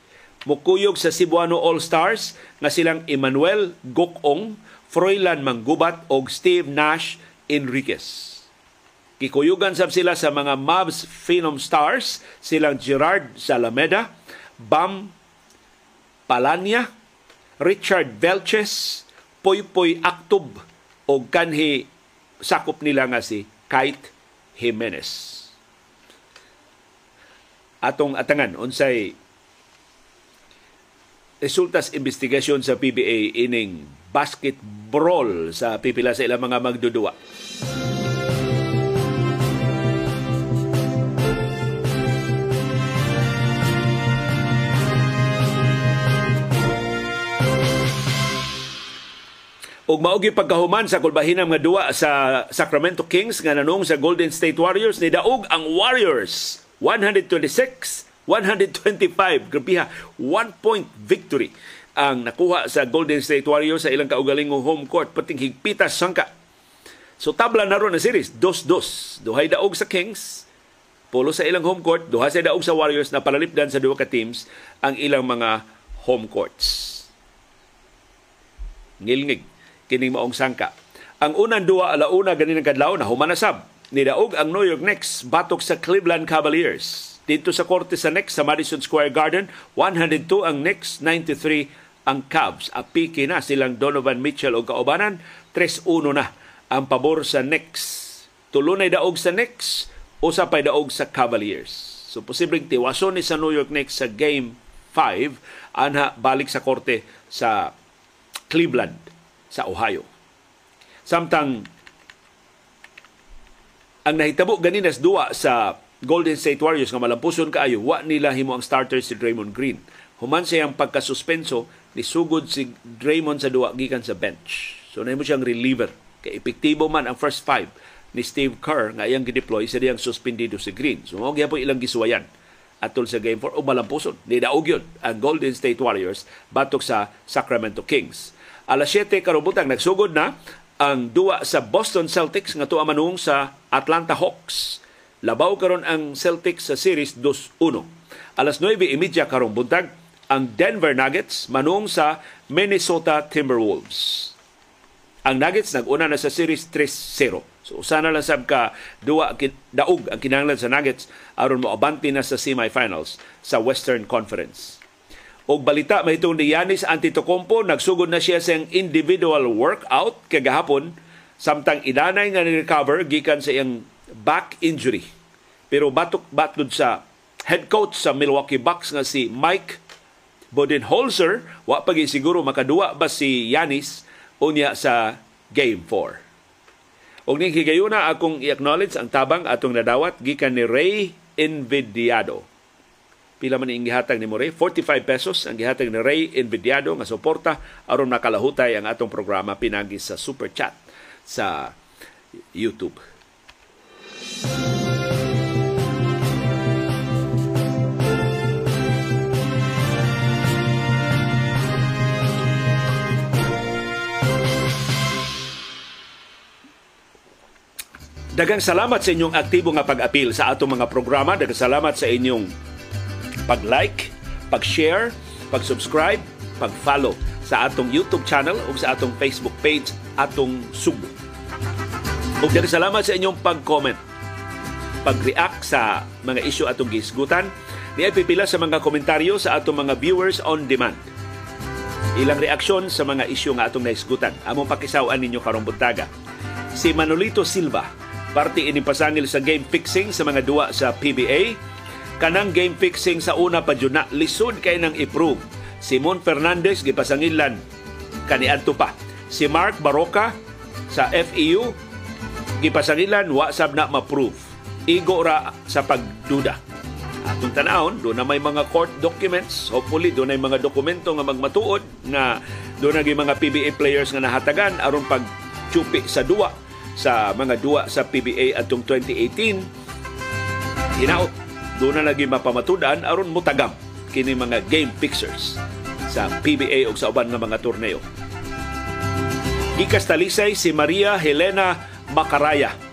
mukuyog sa Cebuano All-Stars nga silang Emmanuel Gokong, Froilan Manggubat og Steve Nash Enriquez. Kikuyugan sab sila sa mga Mavs Phenom Stars, silang Gerard Salameda, Bam Palanya, Richard Velches, Poypoy Aktob o kanhi sakop nila nga si Kite Jimenez. Atong atangan unsay resultas investigasyon sa PBA ining basketball sa pipila sa ilang mga magdudua. ug maogi pagkahuman sa kulbahinam nga duwa sa Sacramento Kings nga nanong sa Golden State Warriors ni daog ang Warriors 126 125, grabiha, one point victory ang nakuha sa Golden State Warriors sa ilang kaugalingong home court pating higpitas sangka So tabla na ron ang series, 2-2. Duhay daog sa Kings, polo sa ilang home court, duha sa daog sa Warriors na palalipdan sa duha ka teams ang ilang mga home courts. Ngilngig kining maong sangka. Ang unang duwa alauna ganin kadlaw na humanasab ni daog ang New York Knicks batok sa Cleveland Cavaliers. Dito sa korte sa Knicks sa Madison Square Garden, 102 ang Knicks, 93 ang Cavs. Apiki na silang Donovan Mitchell o kaubanan, 3-1 na ang pabor sa Knicks. Tulunay daog sa Knicks, usa pay daog sa Cavaliers. So posibleng tiwason ni sa New York Knicks sa Game 5 anha balik sa korte sa Cleveland sa Ohio. Samtang ang nahitabo ganinas duwa sa Golden State Warriors nga malampuson kaayo wa nila himo ang starter si Draymond Green. Human siya ang pagkasuspenso ni sugod si Draymond sa duwa gikan sa bench. So nahimo siyang reliever. Kay epektibo man ang first five ni Steve Kerr nga iyang gideploy sa diyang suspendido si Green. So mao gyapon ilang gisuwayan atol sa Game 4 o malampuson. Ni daog yun ang Golden State Warriors batok sa Sacramento Kings. Alas 7 karubutang nagsugod na ang duwa sa Boston Celtics nga tuwa manung sa Atlanta Hawks. Labaw karon ang Celtics sa series 2-1. Alas 9:30 karong buntag ang Denver Nuggets manung sa Minnesota Timberwolves. Ang Nuggets nag-una na sa series 3-0. So usa na lang sab ka duwa daog ang kinahanglan sa Nuggets aron mo abanti na sa semifinals sa Western Conference. Og balita mahitong ni Yanis Antetokounmpo nagsugod na siya sa individual workout kagahapon samtang idanay nga ni-recover gikan sa iyang back injury. Pero batok batlod sa head coach sa Milwaukee Bucks nga si Mike Budenholzer, wa pa siguro makaduwa ba si Yanis unya sa Game 4. Og ning higayuna akong i-acknowledge ang tabang atong nadawat gikan ni Ray Invidiado pila man ang gihatag ni More 45 pesos ang gihatag ni Ray Invidiado nga suporta aron nakalahutay ang atong programa pinagi sa super chat sa YouTube. Dagang salamat sa inyong aktibo nga pag-apil sa atong mga programa. Dagang salamat sa inyong pag-like, pag-share, pag-subscribe, pag-follow sa atong YouTube channel o sa atong Facebook page atong Subo. Ug diri salamat sa inyong pag-comment, pag-react sa mga isyu atong gisgutan. Ni pipila sa mga komentaryo sa atong mga viewers on demand. Ilang reaksyon sa mga isyu nga atong naisgutan. Among pakisawan ninyo karong buntaga. Si Manolito Silva, parte ini pasangil sa game fixing sa mga duwa sa PBA kanang game fixing sa una pa na lisod kay nang improve. Simon Fernandez gipasangilan kaniadto pa. Si Mark Baroka sa FEU gipasangilan wa sab na ma-prove. Igo ra sa pagduda. Atong tanahon, do na may mga court documents. Hopefully, do na mga dokumento nga magmatuod na do na mga PBA players nga nahatagan aron pag sa duwa sa mga duwa sa PBA atong 2018 hinaot doon na lagi mapamatudan aron mutagam kini mga game fixers sa PBA o sa uban nga mga torneo. Gikas talisay si Maria Helena Macaraya.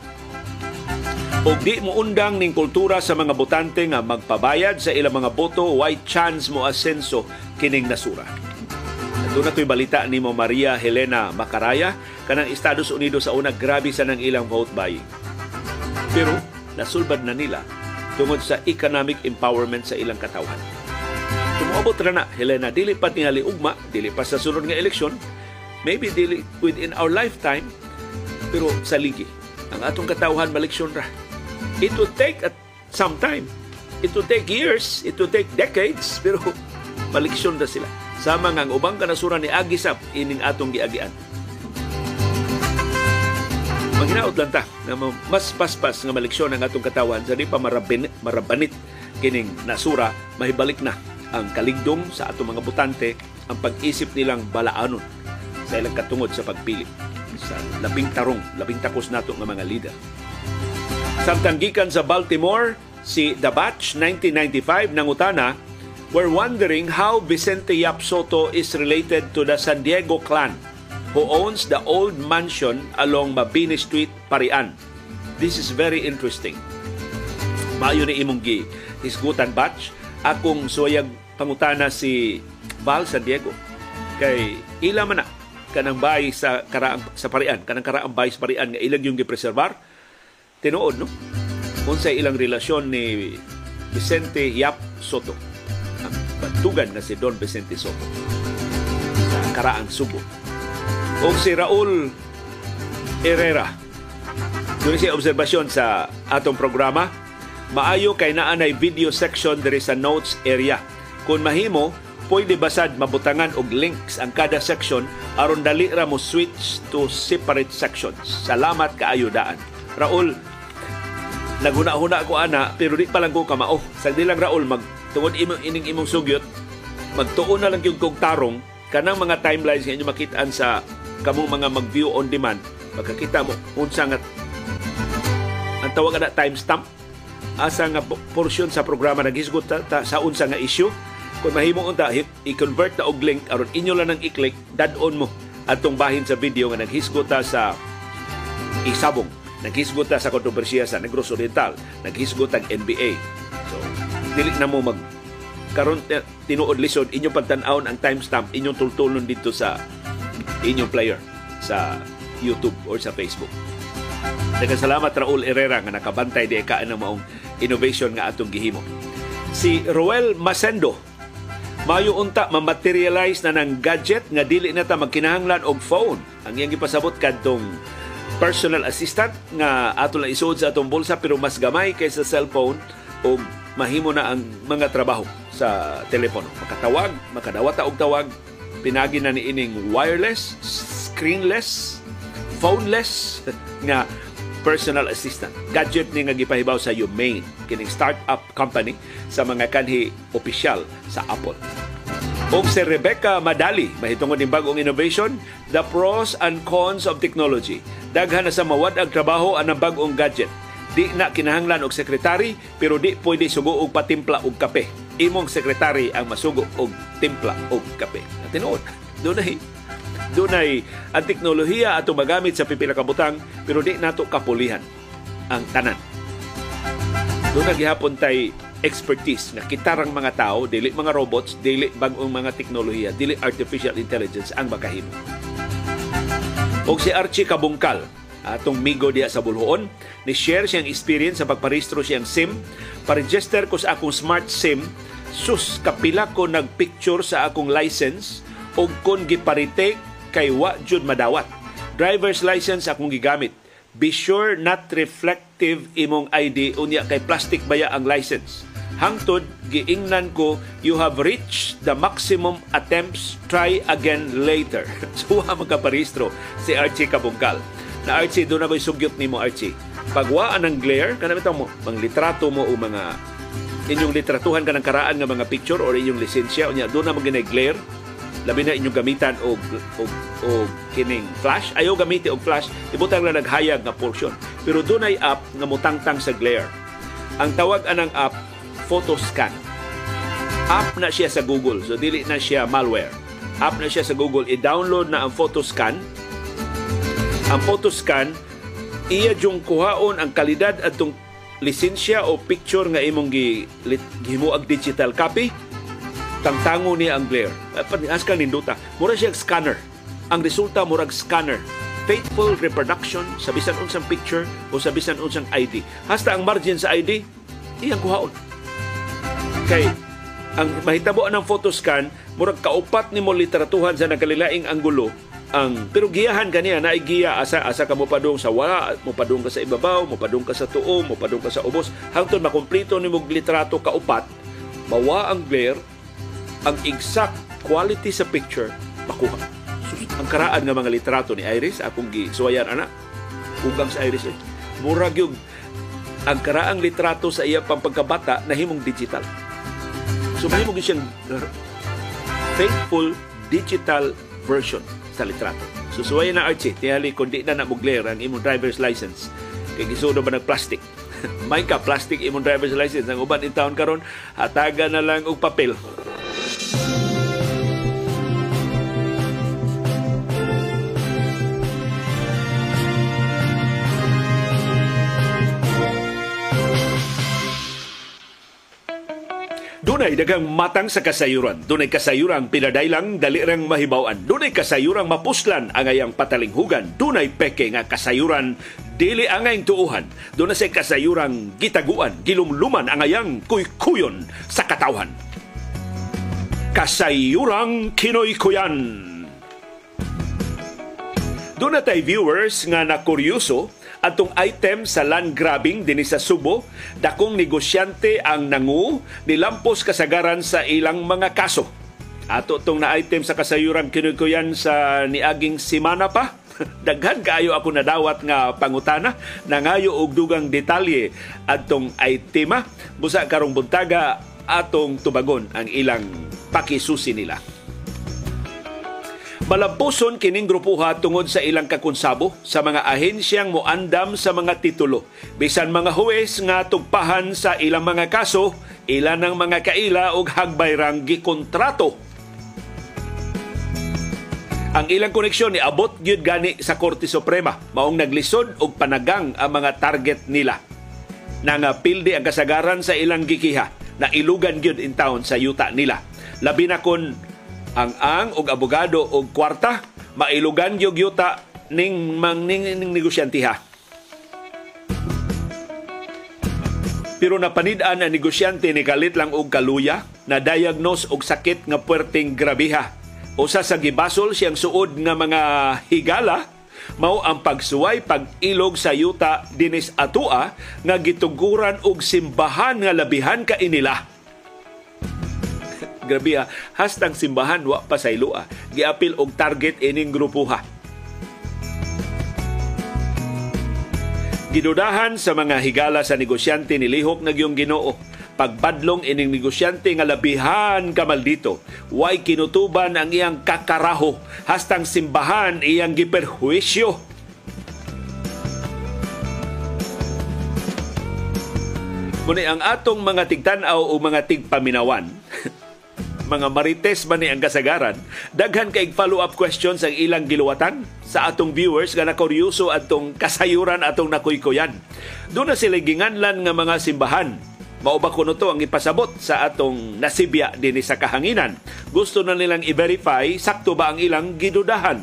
Og di mo undang ning kultura sa mga botante nga magpabayad sa ilang mga boto, why chance mo asenso kining nasura. Doon na balita ni mo Maria Helena Macaraya kanang Estados Unidos sa una grabe sa nang ilang vote buying. Pero nasulbad na nila tungod sa economic empowerment sa ilang katawan. Tumuabot ra na, Helena, dili pa tingali ugma, dili pa sa sunod nga eleksyon, maybe dili within our lifetime, pero sa ligi. Ang atong katawhan maliksyon ra. It will take at some time. It will take years, it will take decades, pero maliksyon ra sila. Sama nga ang ubang kanasuran ni Agisap ining atong giagian Manghinaot lang ta na mas paspas nga maliksyon ang atong katawan sa di pa marabin, marabanit kining nasura mahibalik na ang kaligdong sa atong mga butante ang pag-isip nilang balaanon sa ilang katungod sa pagpili sa labing tarong, labing takos nato nga mga leader. Samtang gikan sa Baltimore, si The Batch 1995 nangutana, we're wondering how Vicente Yap Soto is related to the San Diego clan who owns the old mansion along Mabini Street, Parian. This is very interesting. Maayo ni imong gi hisgutan batch akong suyag pangutana si Val San Diego kay ila man na kanang bahay sa karaang sa Parian kanang karaang bahay sa Parian nga ilang yung gipreserbar tinuod no? Unsay ilang relasyon ni Vicente Yap Soto. Ang batugan na si Don Vicente Soto. Sa karaang Subo. O si Raul Herrera. Doon siya obserbasyon sa atong programa. Maayo kay naanay video section diri sa notes area. Kung mahimo pwede basad mabutangan og links ang kada section aron dali ra mo switch to separate sections. Salamat kaayo daan. Raul naguna-huna ko ana pero di pa lang ko kamao. Sa lang Raul mag tungod imong ining imong sugyot magtuon na lang yung kog tarong kanang mga timelines nga inyo makitaan sa kamong mga mag-view on demand magkakita mo unsa nga ang tawag na timestamp. Asa nga portion sa programa naghisgot ta, ta sa unsa nga issue. Kung mahimo unta i-convert na og link aron inyo lang nang i-click dad-on mo atong bahin sa video nga naghisgot ta sa isabong naghisgot ta sa kontrobersiya sa Negros Oriental naghisgot ang NBA so dili na mo mag karon tinuod lisod inyong pagtan-awon ang timestamp inyong tultulon dito sa inyong player sa YouTube or sa Facebook. Nagkasalamat Raul Herrera nga nakabantay di ka ng maong innovation nga atong gihimo. Si Roel Masendo Mayo unta ma-materialize na ng gadget nga dili na ta magkinahanglan og phone. Ang iyang gipasabot kadtong personal assistant nga ato lang isuod sa atong bulsa pero mas gamay kaysa cellphone o mahimo na ang mga trabaho sa telepono. Makatawag, makadawat og tawag, pinagi na ni ining wireless, screenless, phoneless nga personal assistant. Gadget ni nga gipahibaw sa Humane, kining startup company sa mga kanhi opisyal sa Apple. O si Rebecca Madali, mahitungod ng bagong innovation, The Pros and Cons of Technology. Daghan na sa mawad ang trabaho ang bagong gadget. Di na kinahanglan og sekretary, pero di pwede sugo og patimpla og kape. Imong sekretary ang masugo og timpla og kape. Tinuod, doon Dunay ang teknolohiya ato magamit sa pipila ka butang pero di nato kapulihan ang tanan. Doon gihapon tay expertise nga kitarang mga tao, dili mga robots, dili bagong mga teknolohiya, dili artificial intelligence ang makahimo. O si Archie Kabungkal, atong migo diya sa Bulhoon, ni share siyang experience sa pagparehistro siyang SIM, pa-register ko sa akong smart SIM, sus kapila ko nagpicture sa akong license o kon giparitake kay wa jud madawat. Driver's license akong gigamit. Be sure not reflective imong ID unya kay plastic baya ang license. Hangtod giingnan ko you have reached the maximum attempts. Try again later. Suha so, magkaparehistro si Archie Kabungkal. Na Archie do na ba sugyot nimo Archie? Pagwaan ng glare kanang mo mga litrato mo o mga inyong litratuhan ka ng karaan nga mga picture or inyong lisensya. Unya do na mo glare. Labi na inyong gamitan og og og kining flash. Ayo gamiti og flash. Ibutang lang naghayag nga portion. Pero dunay app nga mutangtang sa glare. Ang tawag anang app photoscan app na siya sa Google so dili na siya malware app na siya sa Google i-download na ang photoscan ang photoscan iya jung kuhaon ang kalidad atong lisensya o picture nga imong gi gihimuag digital copy tangtango niya ang glare. As ka ninduta, mura siya scanner. Ang resulta murag scanner. Faithful reproduction sa bisan unsang picture o sa bisan unsang ID. Hasta ang margin sa ID, iyang kuhaon. Kay ang mahitabo ng photoscan, murag kaupat ni mo literatuhan sa nagkalilaing anggulo ang pero giyahan kaniya na giya asa asa ka mo padung sa wala mo padung ka sa ibabaw mo padung ka sa tuo mo padung ka sa ubos hangtod makumpleto ni mo litrato kaupat mawa ang glare ang exact quality sa picture makuha. Ang karaan nga mga litrato ni Iris, akong gisuwayan ana, ugang sa Iris eh. Murag yung ang karaang litrato sa iya pang pagkabata na himong digital. So mahimong siyang faithful digital version sa litrato. So na Archie, tiyali kung di na namugler ang imong driver's license, kay gisudo ba ng plastic. May ka plastic imong driver's license. Ang uban in town karon hataga na lang og papel. Dunay dagang matang sa kasayuran. Dunay kasayurang pinadailang dali rang mahibawan. Dunay kasayurang mapuslan ang ayang patalinghugan. Dunay peke nga kasayuran dili angay tuuhan. Dunay sa kasayurang gitaguan, gilumluman ang ayang kuykuyon sa katawhan. Kasayurang kinoy-kuyan. Doon na tayo viewers nga na kuryoso atong item sa land grabbing dinhi sa Subo, dakong negosyante ang nangu nilampos kasagaran sa ilang mga kaso. Ato tong na item sa kasayuran kinukuyan sa niaging simana pa. Daghan kaayo ako nadawat nga pangutana nangayo og dugang detalye adtong itema busa karong buntaga atong tubagon ang ilang pakisusi nila. Malampuson kining grupuha tungod sa ilang kakonsabo sa mga ahensyang moandam sa mga titulo. Bisan mga huwes nga tugpahan sa ilang mga kaso, ilan ng mga kaila og hagbayrang gikontrato. Ang ilang koneksyon ni abot gyud gani sa Korte Suprema, maong naglisod og panagang ang mga target nila. Nangapildi ang kasagaran sa ilang gikiha na ilugan gyud in town sa yuta nila. Labi na kon ang ang og abogado og kwarta mailugan gyud yuta ning mang ning, negosyantiha. Pero napanid-an ang negosyante ni kalit lang og kaluya na diagnose og sakit nga puwerteng grabiha. Usa sa gibasol siyang suod nga mga higala mao ang pagsuway pag-ilog sa yuta dinis atua nga gituguran og simbahan nga labihan ka inila Grabe ha. Hastang simbahan wa pa sa ilua. Giapil og target ining grupuha. Gidudahan sa mga higala sa negosyante ni Lihok na yung ginoo. Pagbadlong ining negosyante nga labihan kamal dito. Way kinutuban ang iyang kakaraho. Hastang simbahan iyang giperhuisyo. Muna ang atong mga tigtanaw o mga tigpaminawan mga marites man ni ang kasagaran, daghan kay follow-up questions ang ilang giluwatan sa atong viewers nga nakuryoso atong kasayuran atong nakuykuyan. Doon na sila ginganlan nga mga simbahan Mao ba kuno to ang ipasabot sa atong nasibya dinhi sa kahanginan? Gusto na nilang i-verify sakto ba ang ilang gidudahan?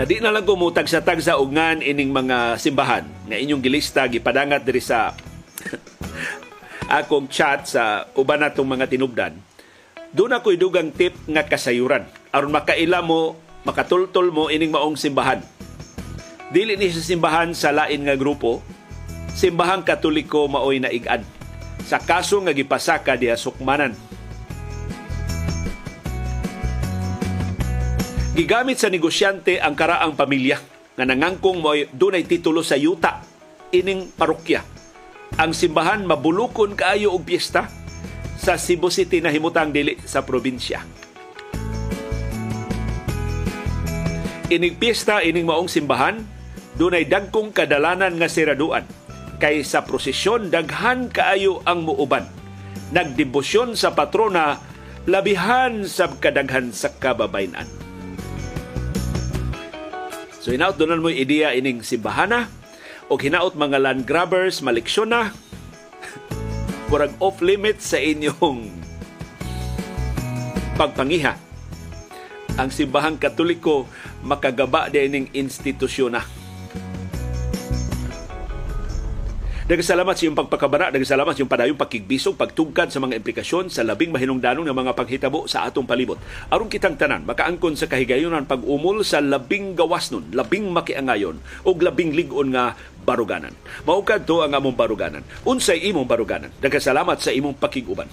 Na di na lang kumutag sa tag sa ugngan ining mga simbahan nga inyong gilista gipadangat diri sa akong chat sa uban natong mga tinubdan, doon ako'y dugang tip nga kasayuran. aron makaila mo, makatultol mo ining maong simbahan. Dili ni sa simbahan sa lain nga grupo, simbahang katoliko maoy naigan. Sa kaso nga gipasaka diha sukmanan. Gigamit sa negosyante ang karaang pamilya nga nangangkong mo dunay titulo sa yuta ining parokya ang simbahan mabulukon kaayo og piyesta sa Cebu City na himutang dili sa probinsya. Ining piyesta ining maong simbahan dunay dagkong kadalanan nga siraduan kay sa prosesyon daghan kaayo ang muuban. Nagdebosyon sa patrona labihan sa kadaghan sa kababayan. So inaut doon mo ideya ining simbahana o hinaot mga land grabbers, maleksyon na. Murag off limit sa inyong pagpangiha. Ang simbahang katoliko makagaba din ng institusyon na Nagasalamat sa iyong pagpakabara, nagasalamat sa iyong padayong pakigbisog, pagtugkad sa mga implikasyon sa labing mahinungdanong ng mga paghitabo sa atong palibot. Aron kitang tanan, makaangkon sa kahigayonan pag-umol sa labing gawas nun, labing makiangayon, o labing ligon nga baruganan. Maukad to ang among baruganan. Unsay imong baruganan. Nagasalamat sa imong pakiguban.